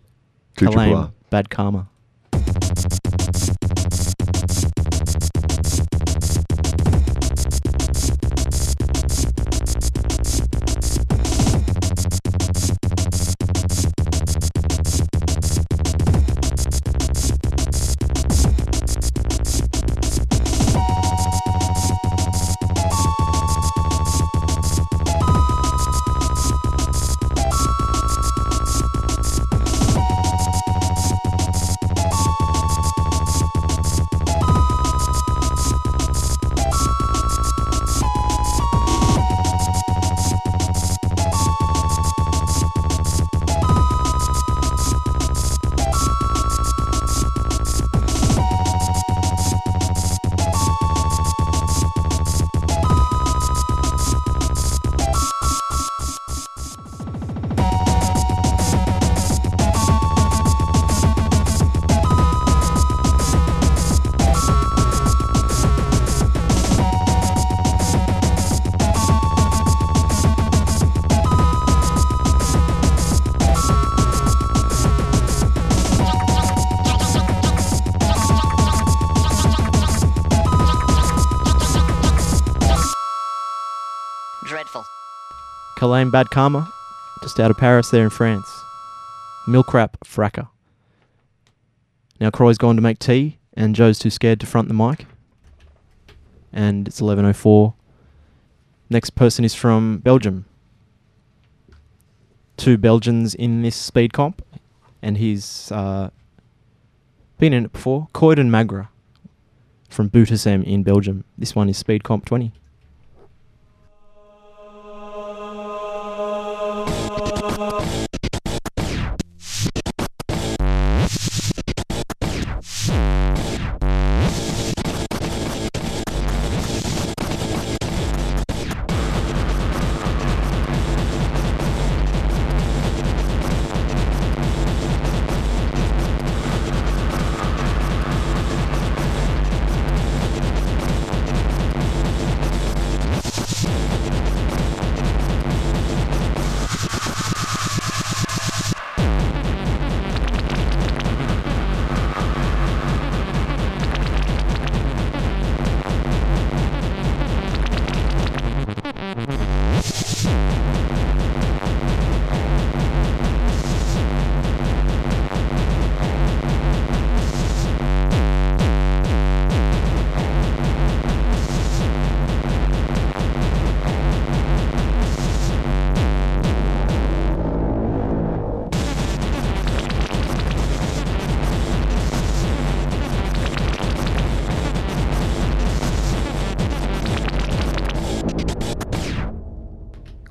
Two triple Kalame, R. Bad Karma. Kalaim Badkaama, just out of Paris there in France. Milkrap Fracker. Now Croy's gone to make tea, and Joe's too scared to front the mic. And it's 11.04. Next person is from Belgium. Two Belgians in this speed comp, and he's uh, been in it before. Koydün Magra from Boutersem in Belgium. This one is Speed Comp 20.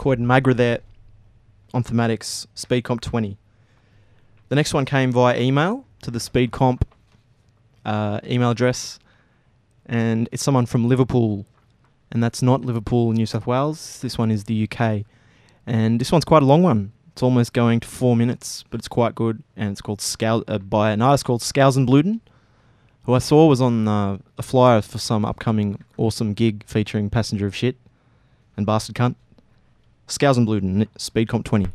Koydün Magra there on Thematics Speed Comp 20. The next one came via email to the Speed Comp uh, email address, and it's someone from Liverpool, and that's not Liverpool, New South Wales. This one is the UK, and this one's quite a long one. It's almost going to four minutes, but it's quite good, and it's called uh, by an artist called Scousenbluten, who I saw was on uh, a flyer for some upcoming awesome gig featuring Passenger of Shit and Bastard Cunt. Scousenbluten, Speed Comp 20.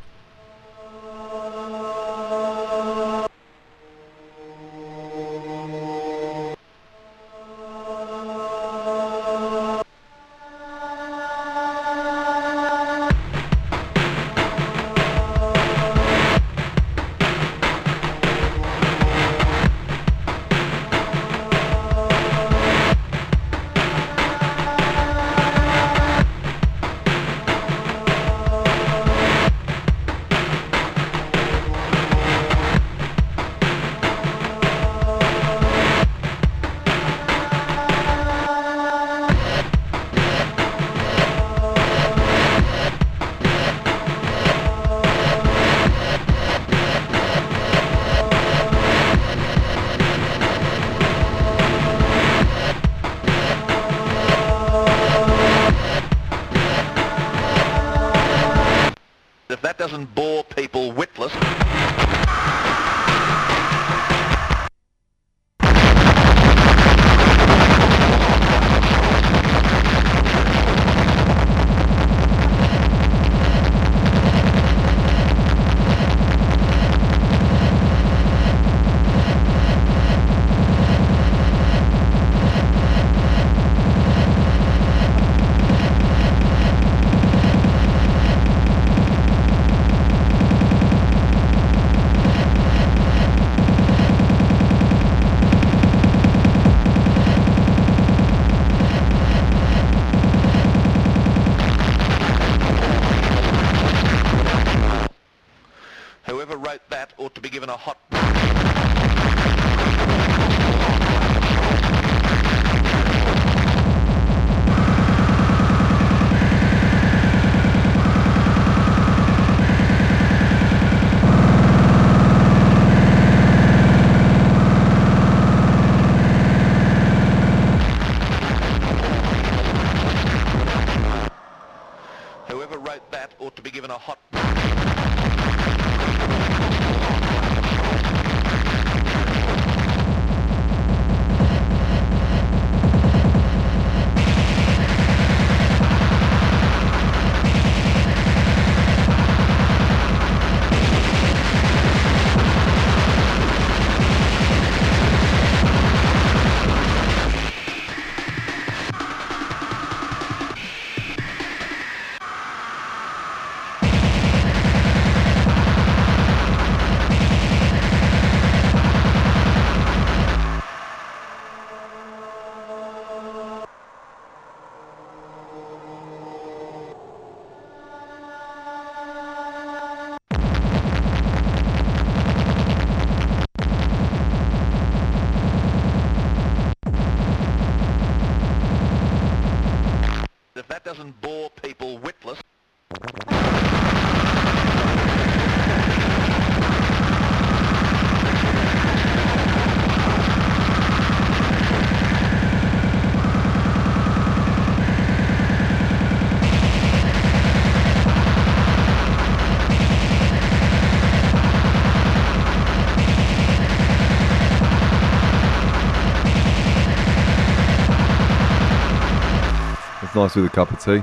Nice with a cup of tea.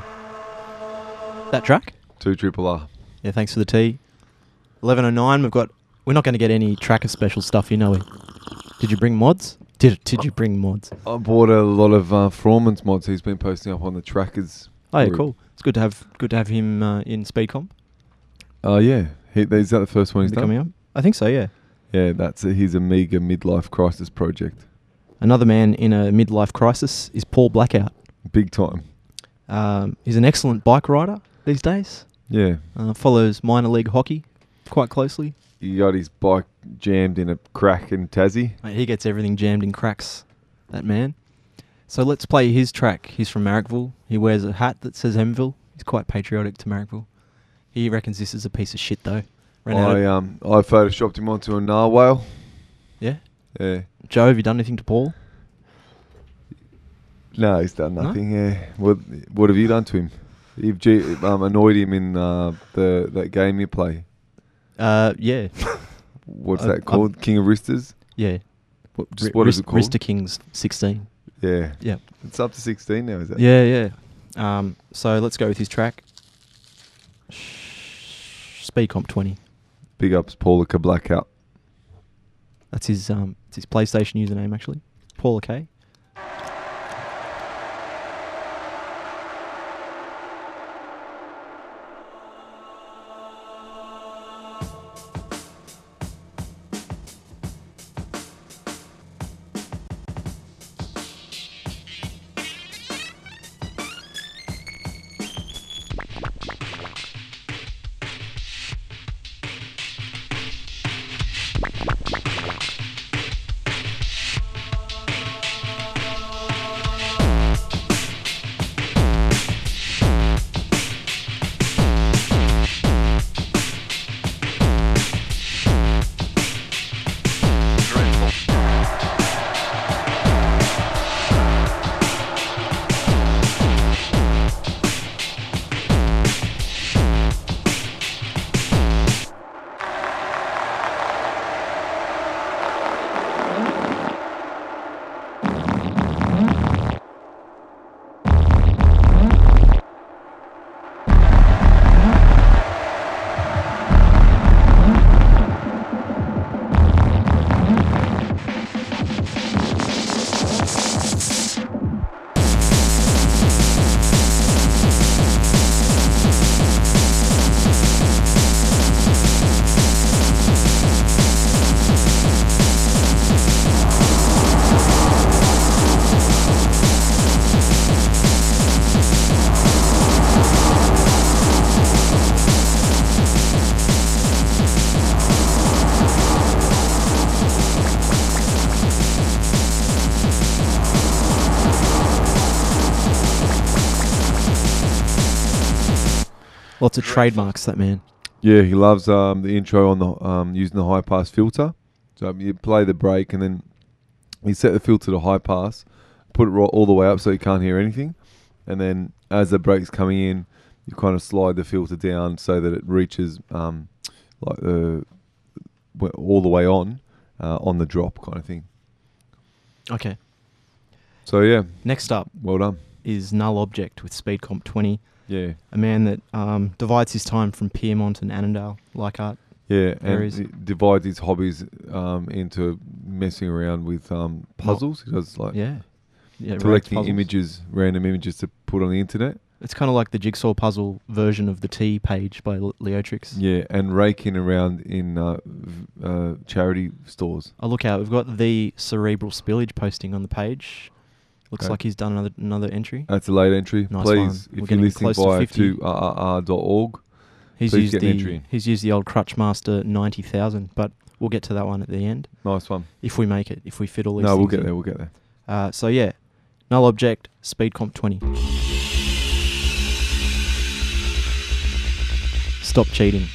That track? Two triple R. Yeah, thanks for the tea. 11.09, we've got... We're not going to get any tracker special stuff, you know it. Did you bring mods? Did, did you bring mods? I bought a lot of uh, Frawman's mods he's been posting up on the trackers. Oh, yeah, group. cool. It's good to have good to have him uh, in Speedcomp. Oh yeah, he, is that the first one he's done? coming up? I think so, yeah. Yeah, that's a, his Amiga midlife crisis project. Another man in a midlife crisis is Paul Blackout. Big time. Um, he's an excellent bike rider these days. Yeah. Uh, follows minor league hockey quite closely. He got his bike jammed in a crack in Tassie. Mate, he gets everything jammed in cracks, that man. So let's play his track. He's from Marrickville. He wears a hat that says Hemville. He's quite patriotic to Marrickville. He reckons this is a piece of shit, though. Ran I um I photoshopped him onto a narwhal. yeah? Yeah. Joe, have you done anything to Paul? No, he's done No? nothing. Yeah. What What have you done to him? You've G- um, annoyed him in uh, the that game you play. Uh, yeah. What's I- that called? King of Risters. Yeah. What, just what is it called? Rister Kings 16. Yeah. Yeah. It's up to sixteen now. Is it? Yeah, yeah. Um, so let's go with his track. Speed Comp 20. Big ups, Paulika Blackout. That's his um, it's his PlayStation username actually. Paula K. Lots of trademarks, that man. Yeah, he loves um, the intro on the um, using the high pass filter. So um, you play the break and then you set the filter to high pass, put it ro- all the way up so you can't hear anything, and then as the break's coming in, you kind of slide the filter down so that it reaches um, like the all the way on uh, on the drop kind of thing. Okay. So yeah, Next up, well done. is Null Object with Speed Comp 20. Yeah. A man that um, divides his time from Pyrmont and Annandale, like art. Yeah, and areas. he divides his hobbies um, into messing around with um, puzzles. He does like Yeah. Yeah, collecting images, random images to put on the internet. It's kind of like the jigsaw puzzle version of the T page by Leotrix. Yeah, and raking around in uh, uh, charity stores. Oh, look out! We've got the cerebral spillage posting on the page. Looks okay. like he's done another another entry. That's a late entry. Nice please, one. if you're listening via to, to rrr.org, he's please used the, He's used the old Crutchmaster 90,000, but we'll get to that one at the end. Nice one. If we make it, if we fit all these No, we'll get in. there, we'll get there. Uh, so, yeah, null object, speed comp 20. Stop cheating.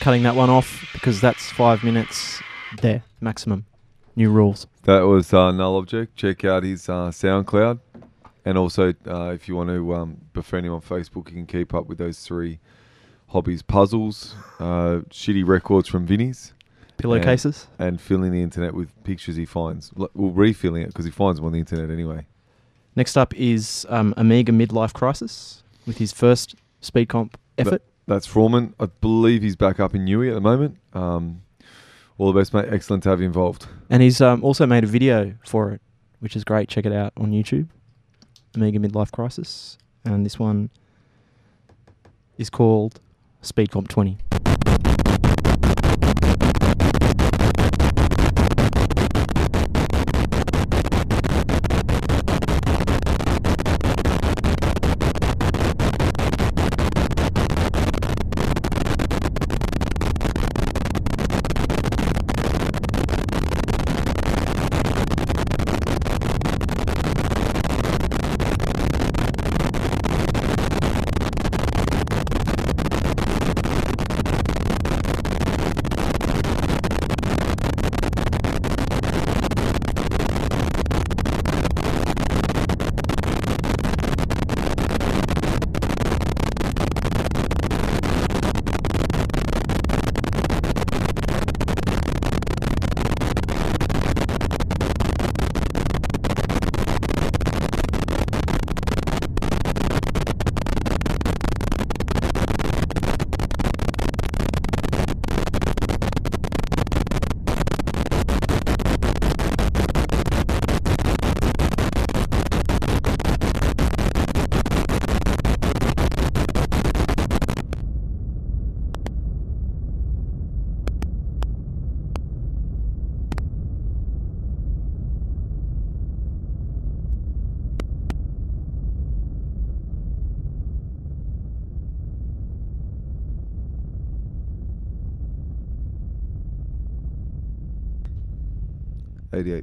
Cutting that one off because that's five minutes there, maximum. New rules. That was uh, Null Object. Check out his uh, SoundCloud. And also, uh, if you want to um, befriend him on Facebook, you can keep up with those three hobbies puzzles, uh, shitty records from Vinny's, Pillowcases? and, and filling the internet with pictures he finds. L- Well, refilling it because he finds them on the internet anyway. Next up is um, Amiga Midlife Crisis with his first speed comp effort. That- that's Foreman. I believe he's back up in Newey at the moment. Um, all the best, mate. Excellent to have you involved. And he's um, also made a video for it, which is great. Check it out on YouTube. Amiga Midlife Crisis. And this one is called Speed Comp 20.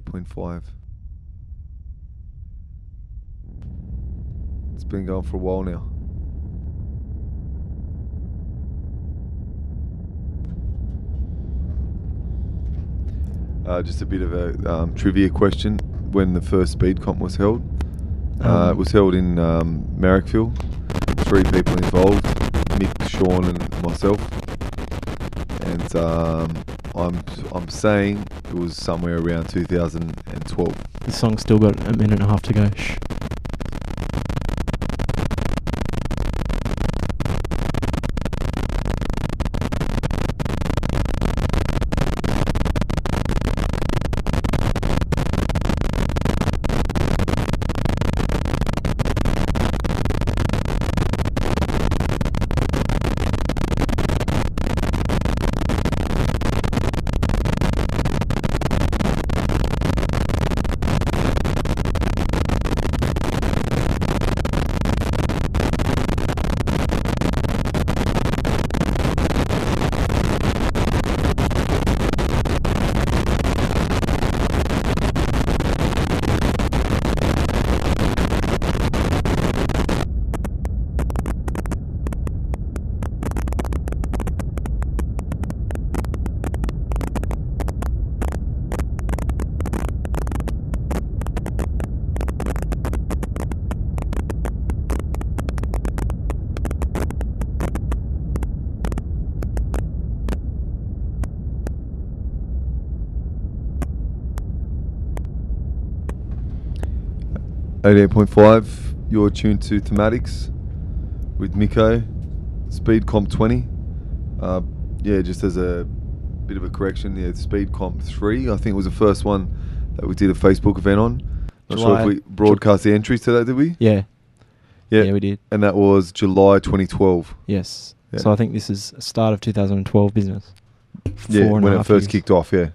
Eighty-eight point five. It's been going for a while now. Uh, just a bit of a um, trivia question: When the first speed comp was held, uh, Um, it was held in um, Marrickville. Three people involved: Mick, Sean, and myself. And um, I'm I'm saying it was somewhere around 2012. The song's still got a minute and a half to go. Shh. Eighty-eight point five. You're tuned to Thematics with Miko. Speed Comp 20. Uh, yeah, just as a bit of a correction, yeah, Speed Comp 3. I think it was the first one that we did a Facebook event on. Not sure if we broadcast the entries to that, did we? Yeah. Yeah, Yeah, we did. And that was July 2012. Yes. Yeah. So I think this is start of 2012 business. Yeah, Four and a when it first years. kicked off, yeah.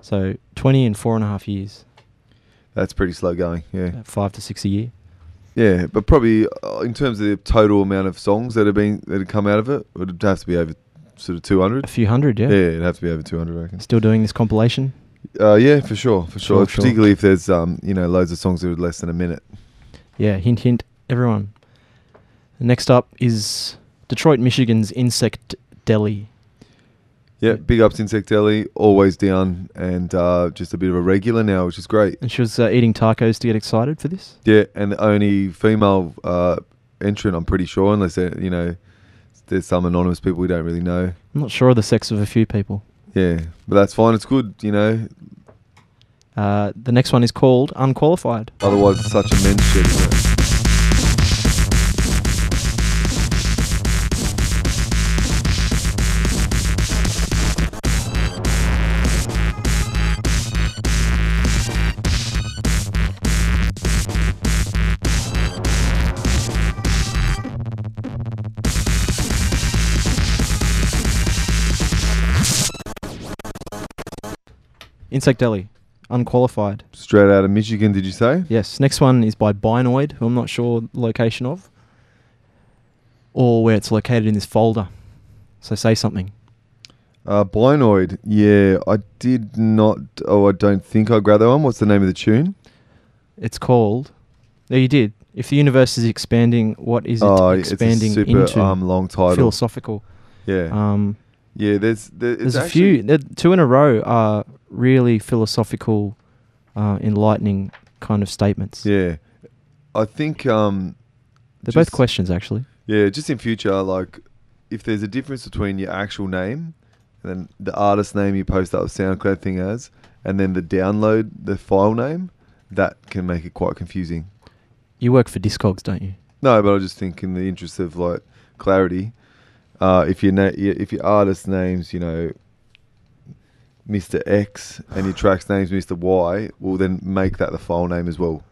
So 20 and four and a half years. That's pretty slow going, yeah. About five to six a year. Yeah, but probably uh, in terms of the total amount of songs that have been that have come out of it, it would have to be over sort of 200. A few hundred, yeah. Yeah, it'd have to be over 200, I reckon. Still doing this compilation. Uh, yeah, for sure, for sure. Sure, sure. Particularly if there's um, you know, loads of songs that are less than a minute. Yeah, hint, hint, everyone. Next up is Detroit, Michigan's Insect Deli. Yeah, big ups Insect Deli, always down, and uh, just a bit of a regular now, which is great. And she was uh, eating tacos to get excited for this. Yeah, and the only female uh, entrant, I'm pretty sure, unless you know, there's some anonymous people we don't really know. I'm not sure of the sex of a few people. Yeah, but that's fine. It's good, you know. Uh, the next one is called Unqualified. Otherwise, it's such a men's shit. Insect Deli, Unqualified. Straight out of Michigan, did you say? Yes. Next one is by Binoid, who I'm not sure the location of, or where it's located in this folder. So say something. Uh, Binoid, yeah, I did not. Oh, I don't think I grabbed that one. What's the name of the tune? It's called. No, you did. If the universe is expanding, what is it Oh, it's a expanding super, into? um, long title. Philosophical. Yeah. Um, yeah, there's there, there's a few. there- Two in a row are really philosophical, uh, enlightening kind of statements. Yeah, I think um, They're both questions, actually. Yeah, just in future, like if there's a difference between your actual name and then the artist name you post up a SoundCloud thing as, and then the download the file name, that can make it quite confusing. You work for Discogs, don't you? No, but I just think in the interest of like clarity, uh, if if your artist names, you know, Mr. X and your track's name's Mr. Y, well then make that the file name as well.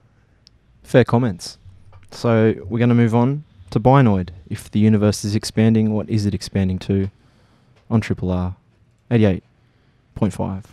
Fair comments. So we're going to move on to Binoid. If the universe is expanding, what is it expanding to? On Triple R, eighty-eight point five.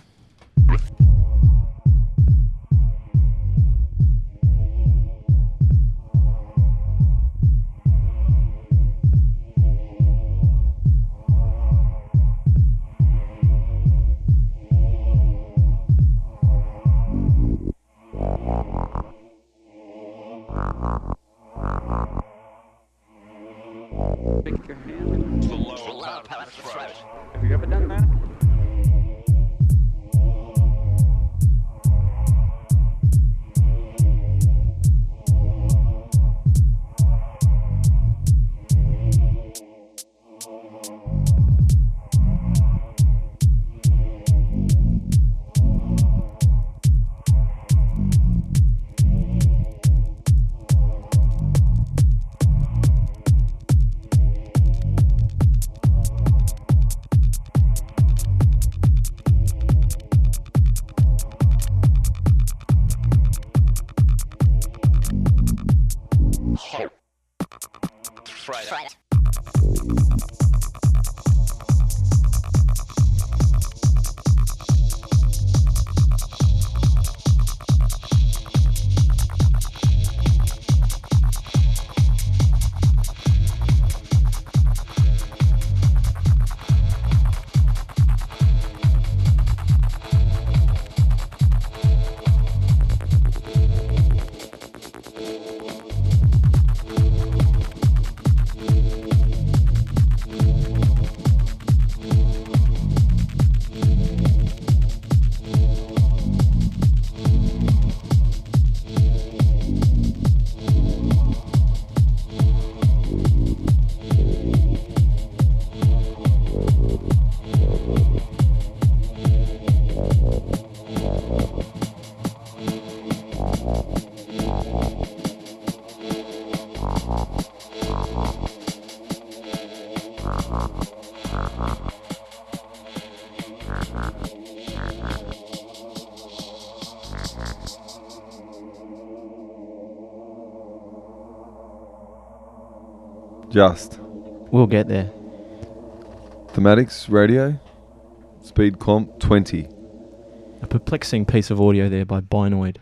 Just We'll get there. thematics radio, speed comp twenty. A perplexing piece of audio there by Binoid.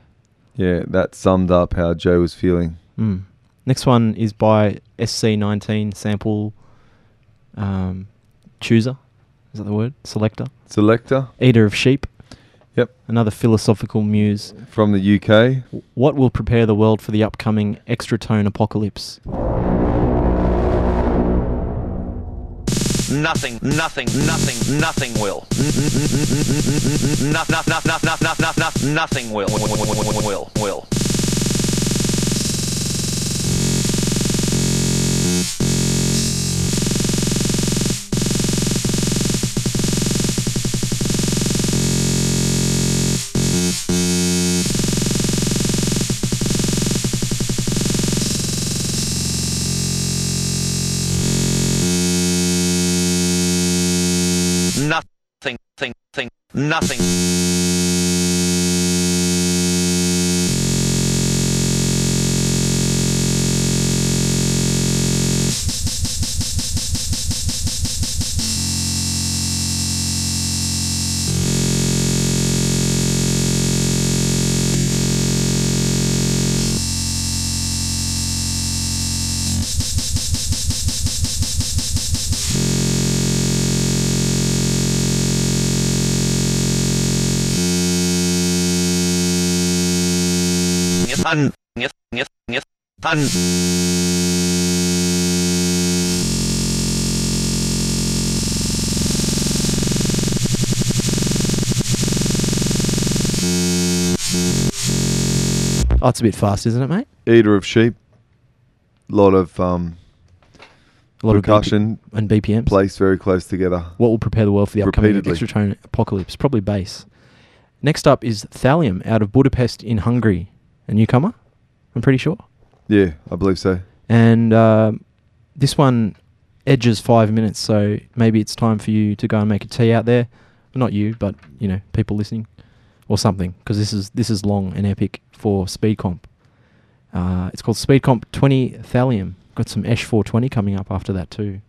Yeah, that summed up how Joe was feeling. Mm. Next one is by SC19 sample um, chooser. Is that the word? Selector. Selector. Eater of sheep. Yep. Another philosophical muse. From the UK. What will prepare the world for the upcoming extratone apocalypse? Nothing, nothing, nothing, nothing will. Nothing nothing, nothing, nothing, nothing will. Will. Will. Nothing, thing, thing, thing. nothing. Un. Oh, it's a bit fast, isn't it, mate? Eater of sheep. A lot of um, A lot of BP percussion and BPMs. placed very close together. What will prepare the world for the upcoming Repeatedly. extratone apocalypse? Probably bass. Next up is Thallium out of Budapest in Hungary. A newcomer, I'm pretty sure. Yeah, I believe so. And um, this one edges five minutes, so maybe it's time for you to go and make a tea out there. Not you, but you know, people listening, or something, because this is this is long and epic for Speed Comp. Uh, it's called Speed Comp 20 Thallium. Got some Esh 420 coming up after that too.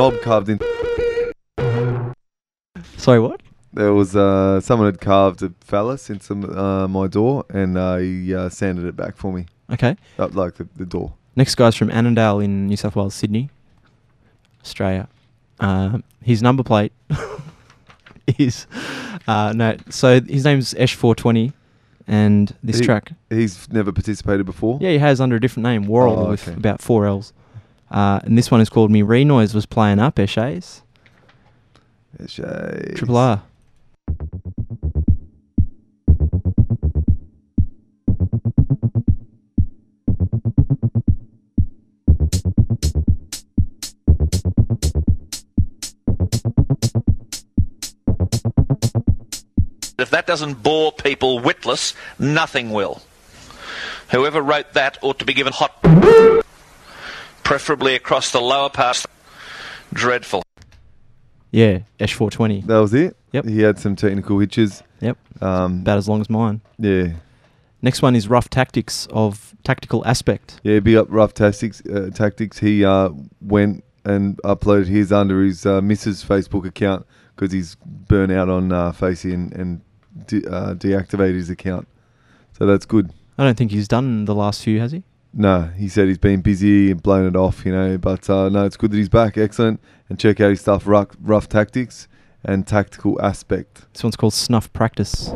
Knob carved in. Sorry, what? There was uh, someone had carved a phallus into uh, my door, and uh, he uh, sanded it back for me. Okay. Up like the, the door. Next guy's from Annandale in New South Wales, Sydney, Australia. Um, his number plate is uh, no. So his name's Esh420, and this He- track. He's never participated before. Yeah, he has under a different name, Worrell, Oh, with okay. about four L's. Uh, and this one is called Me Renoise was playing up Eshays. Eshays. Triple R. If that doesn't bore people witless, nothing will. Whoever wrote that ought to be given hot, preferably across the lower parts. Dreadful. Yeah, Esh420. That was it. Yep. He had some technical hitches. Yep. Um, About as long as mine. Yeah. Next one is Rough Tactics of Tactical Aspect. Yeah, big up rough tactics. Uh, tactics. He uh, went and uploaded his under his uh, Mrs. Facebook account because he's burnt out on uh, Facey and, and de- uh, deactivated his account. So that's good. I don't think he's done the last few, has he? No, he said he's been busy and blown it off, you know. But uh, no, it's good that he's back. Excellent. And check out his stuff, rough, rough tactics and tactical aspect. This one's called Snuff Practice.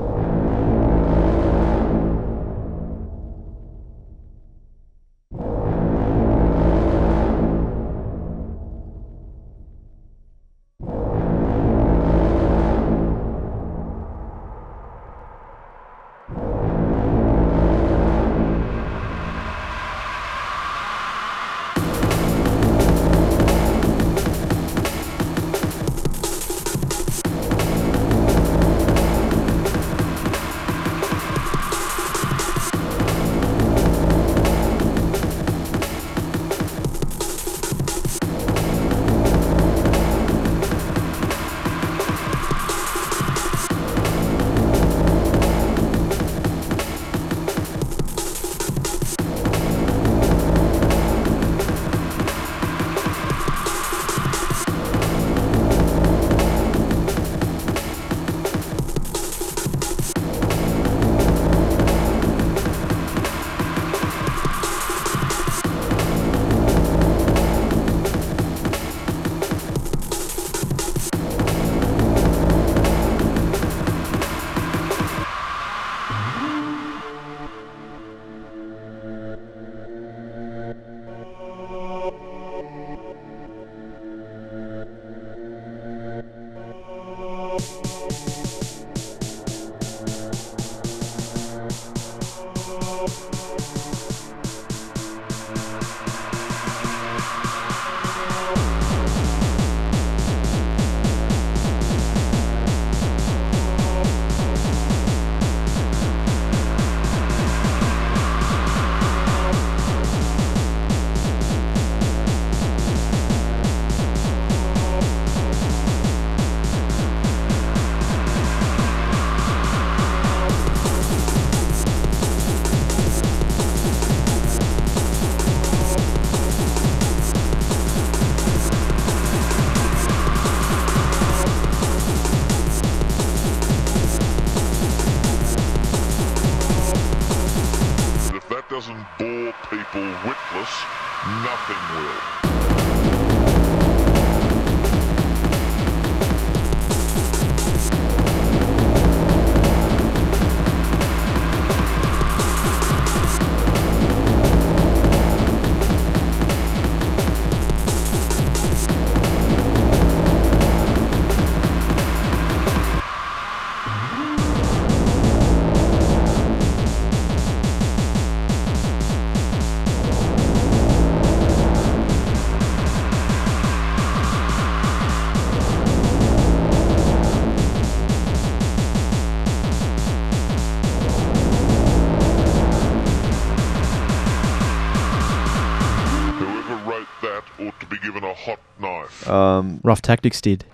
Um, Rough Tactics did.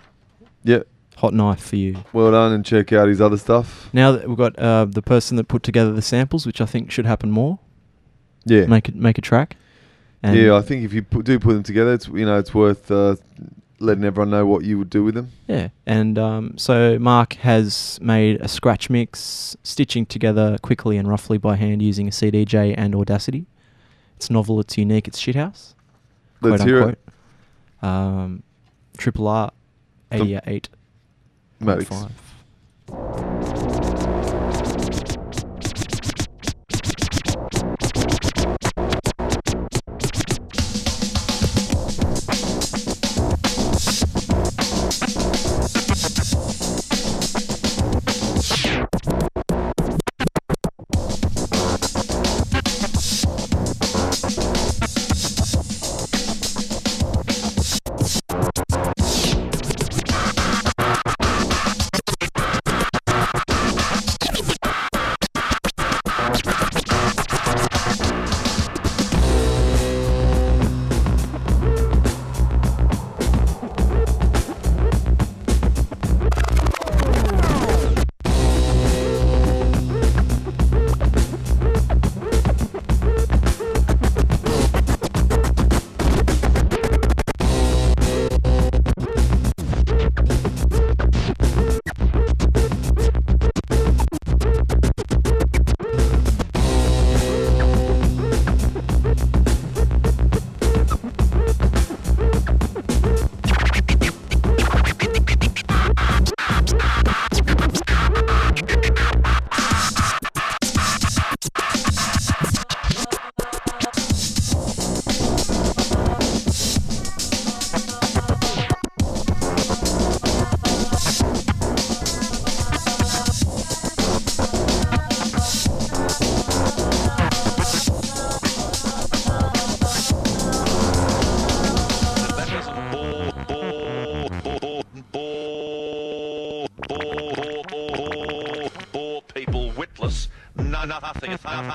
Yeah. Hot knife for you. Well done, and check out his other stuff. Now that we've got uh, the person that put together the samples, which I think should happen more. Yeah. Make it make a track. And yeah, I think if you put, do put them together, it's you know it's worth uh, letting everyone know what you would do with them. Yeah, and um, so Mark has made a scratch mix, stitching together quickly and roughly by hand using a CDJ and Audacity. It's novel, it's unique, it's shithouse. Let's hear it. Um, Triple R, 88.5.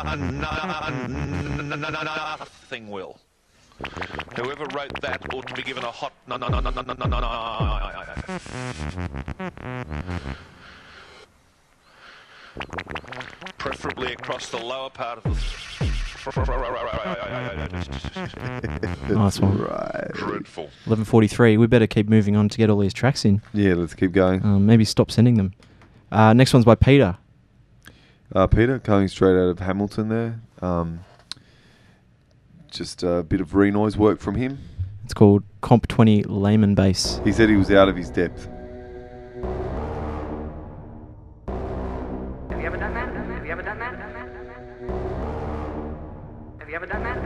nothing, nothing will. Whoever wrote that ought to be given a hot no, no, no, no, no, no, no, no, no. Preferably across the lower part of the. Nice one. Right. Dreadful. Eleven forty-three. We better keep moving on to get all these tracks in. Yeah, let's keep going. Um, maybe stop sending them. Uh, next one's by Peter. Uh, Peter, coming straight out of Hamilton there. Um, just a bit of Renoise work from him. It's called Comp Twenty Layman Bass. He said he was out of his depth. Have you ever done that? Have you ever done that? Have you ever done that?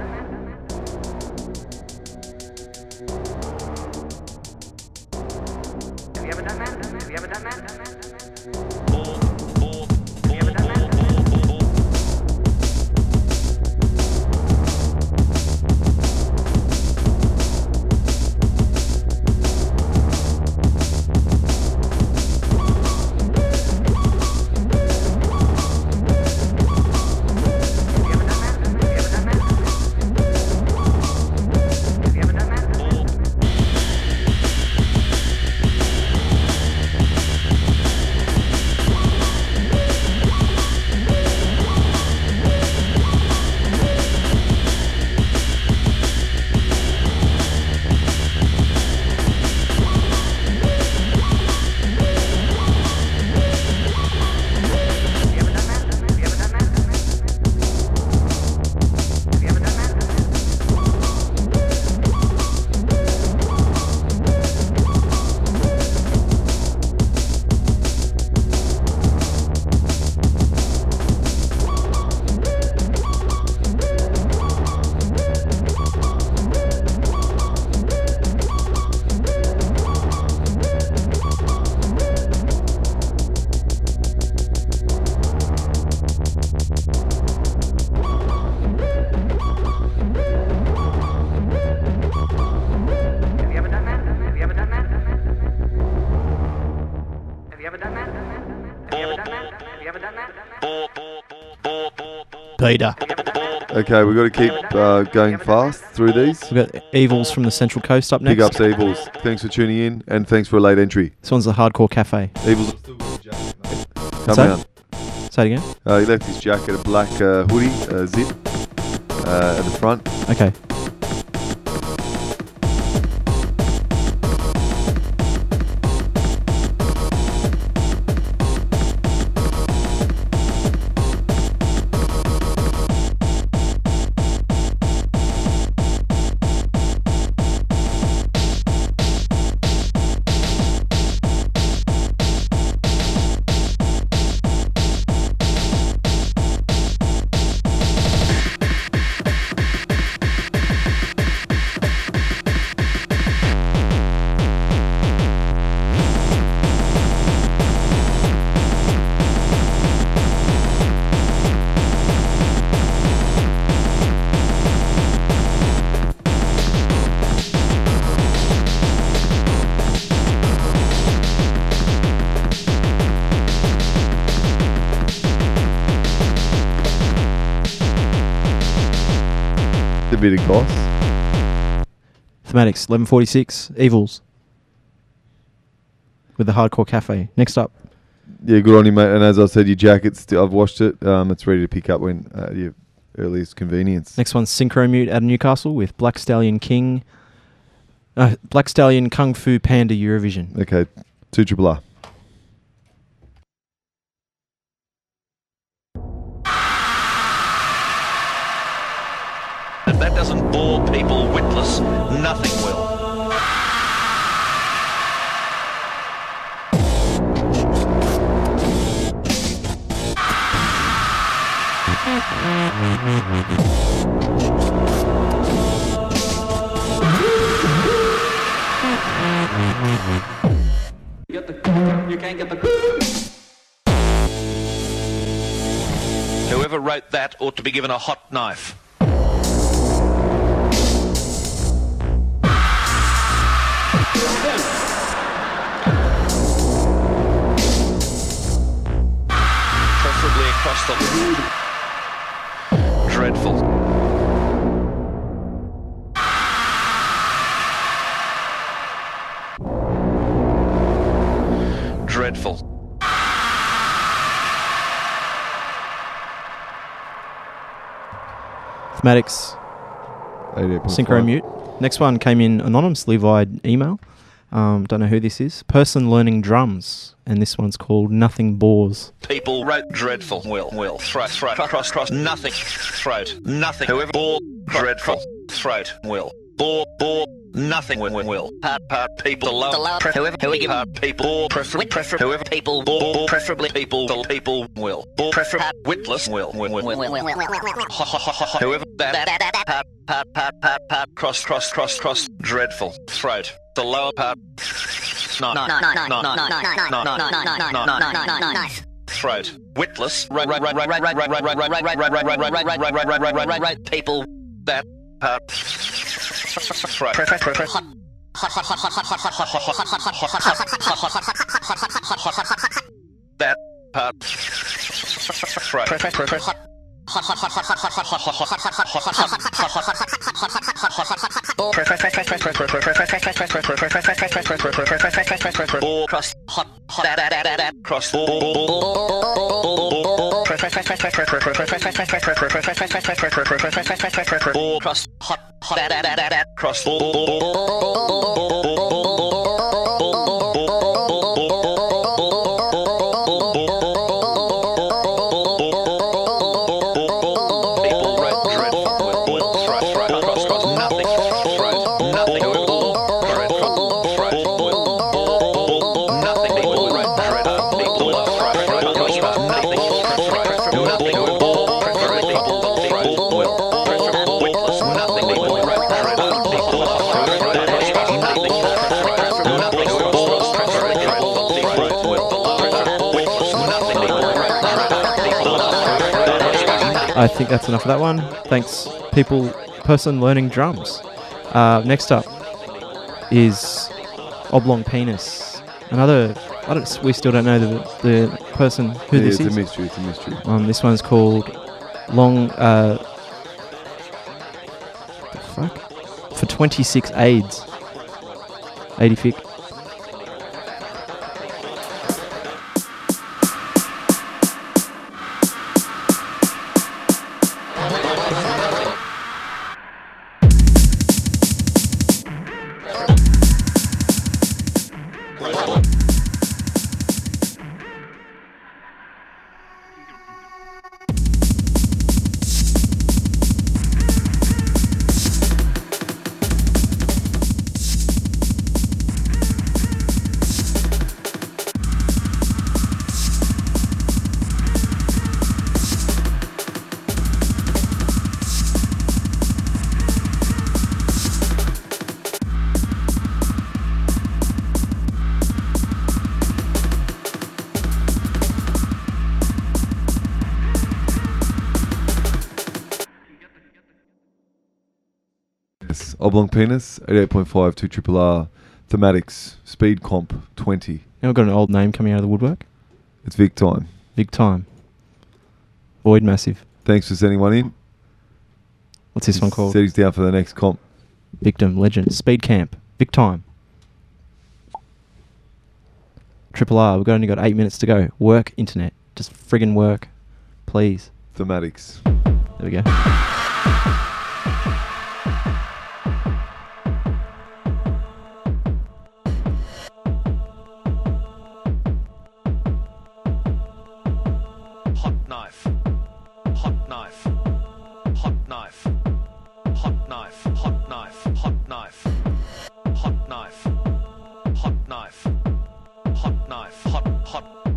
Bore Okay, we've got to keep uh, going fast through these. We've got Evils from the Central Coast up next. Big ups, Evils. Thanks for tuning in, and thanks for a late entry. This one's the Hardcore Cafe. Evils, come that? down. Say it again. Uh, he left his jacket, a black uh, hoodie, uh, zip uh, at the front. Okay. The bit of goss. Thematics 1146. Evils. With the Hardcore Cafe. Next up. Yeah, good on you, mate. And as I said, your jacket's still, I've washed it. Um, it's ready to pick up when uh, your earliest convenience. Next one's Synchro Mute out of Newcastle with Black Stallion King. Uh, Black Stallion Kung Fu Panda Eurovision. Okay, two triple R. that doesn't bore people witless, nothing will. Get the, you can't get the. Whoever wrote that ought to be given a hot knife. Across the dreadful. Dreadful. Thematics. 88.5. Synchro Mute. Next one came in anonymously via email. Um, don't know who this is. Person learning drums, and this one's called Nothing Bores. People wrote dreadful. Will, will, throat, throat, cross, cross, nothing, throat, nothing. Whoever bore, dreadful, throat, will, bore, bore, nothing, will, will. Part, part, people, lower, The pre- whoever- whoever, part, people, bore, preferably, preferably, whoever people, bore, bore, preferably, people, the people, will, bore, preferably, witless, will, will, will, ha. Whoever that, part, part, part, part, part, cross, cross, cross, cross, dreadful, throat, the lower part. Throat. Witless. Right people. That part. That part. Throat. Cross hot hot cross cross hot hot cross I think that's enough of that one. Thanks, people, person learning drums. Uh, next up is Oblong Penis. Another, I don't, we still don't know the, the person who Yeah, this it's is. a mystery. It's a mystery. Um, this one's called Long, uh, fuck? For 26 aids. 80 fic. Oblong 88.5, 2 triple R. Thematics, speed comp, 20. Now we've got an old name coming out of the woodwork. It's Vic time. Big time. Void Massive. Thanks for sending one in. What's this one called? He's down for the next comp. Victim, Legend, Speed Camp, Big Time. Triple R, we've only got eight minutes to go. Work, internet. Just friggin' work. Please. Thematics. There we go. Hot knife. Hot knife. Hot knife. Hot hot.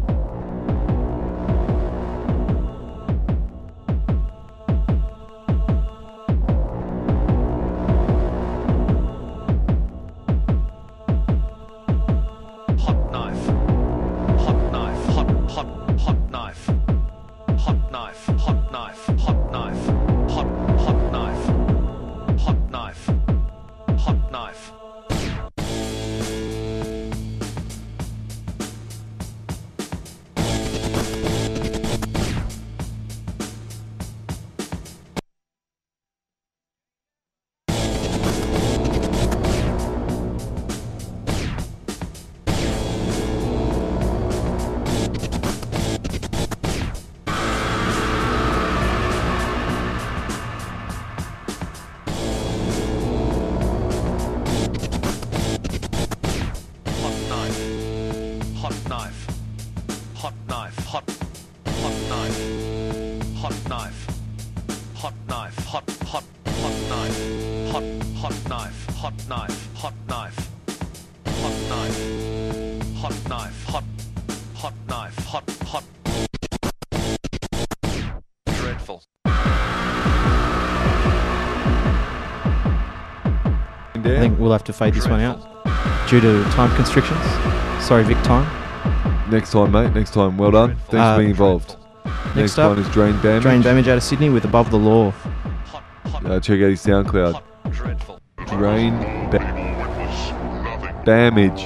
We'll have to fade this one out due to time constrictions. Sorry, Vic time. Next time, mate. Next time. Well done. Thanks Uh, for being involved. Next Next up, one is Drain Damage. Drain Damage out of Sydney with Above the Law. Uh, check out his SoundCloud. Drain da- Damage.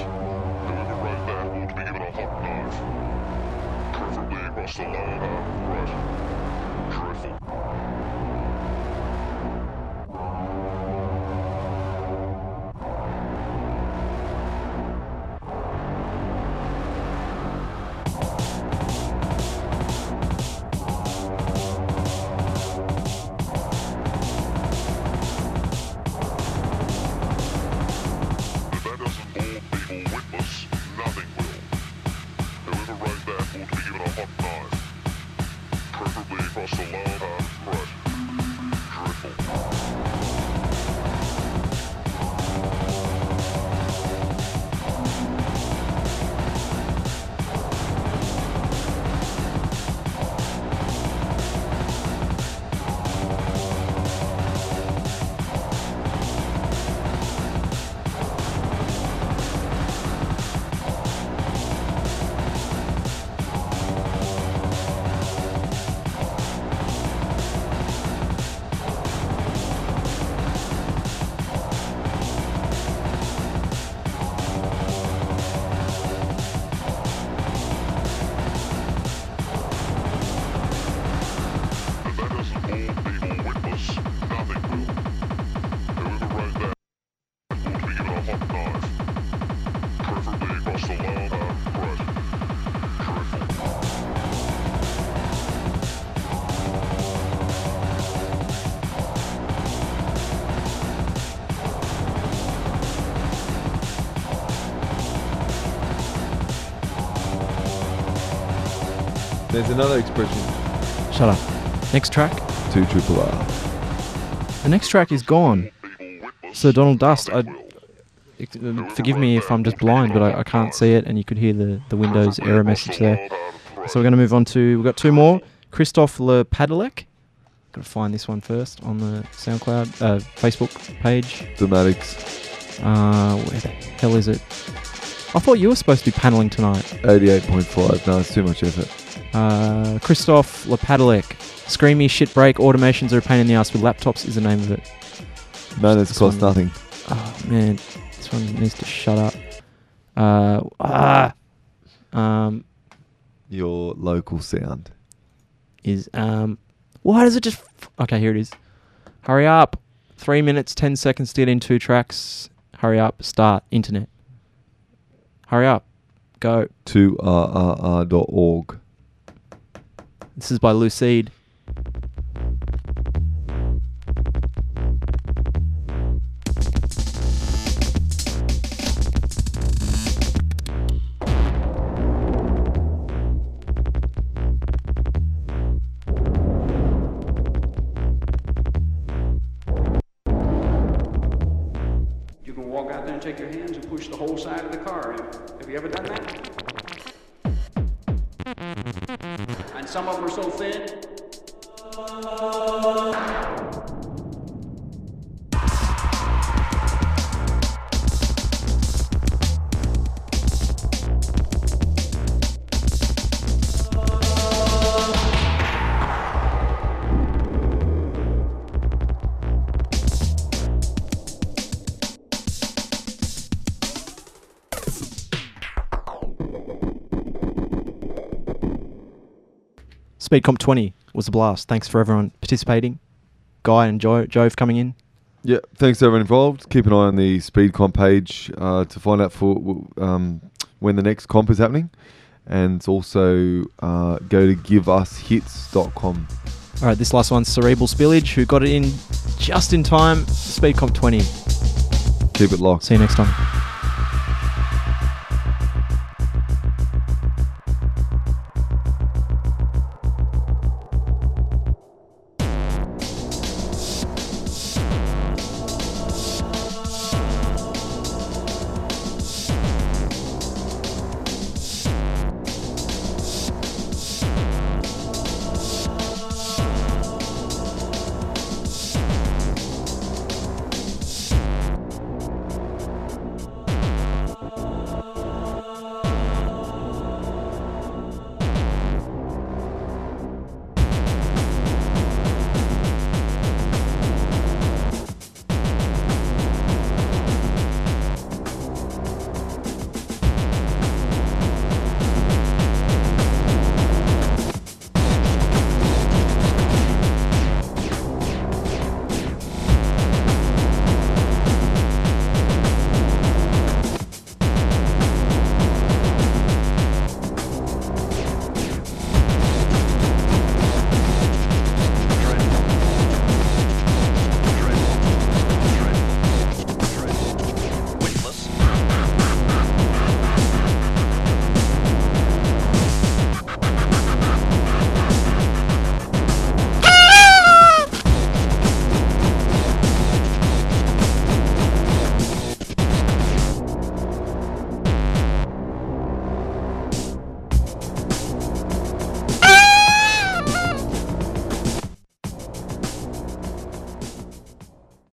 Next track. Two triple R. The next track is gone. So Donald Dust. I, uh, forgive me if I'm just blind, but I, I can't see it, and you could hear the, the Windows error message there. So we're going to move on to. We've got two more. Christoph Le Padelec. Got to find this one first on the SoundCloud, uh, Facebook page. Thematics. Uh, where the hell is it? I thought you were supposed to be paneling tonight. 88.5. No, it's too much effort. Uh, Christoph Le Padelec. Screamy shit break automations are a pain in the ass with laptops is the name of it. Manners This cost one- nothing. Oh man, this one needs to shut up. Uh, ah, um, Your local sound. is um, why does it just? F- okay, here it is. Hurry up! Three minutes, ten seconds to get in two tracks. Hurry up! Start internet. Hurry up! Go. 2rrr.org. This is by Lucide. Speed Comp 20 was a blast. Thanks for everyone participating. Guy and jo- Jove coming in. Yeah, thanks to everyone involved. Keep an eye on the Speed Comp page uh, to find out for um, when the next comp is happening. And also uh, go to giveushits.com. All right, this last one's Cerebral Spillage, who got it in just in time. Speed Comp 20. Keep it locked. See you next time.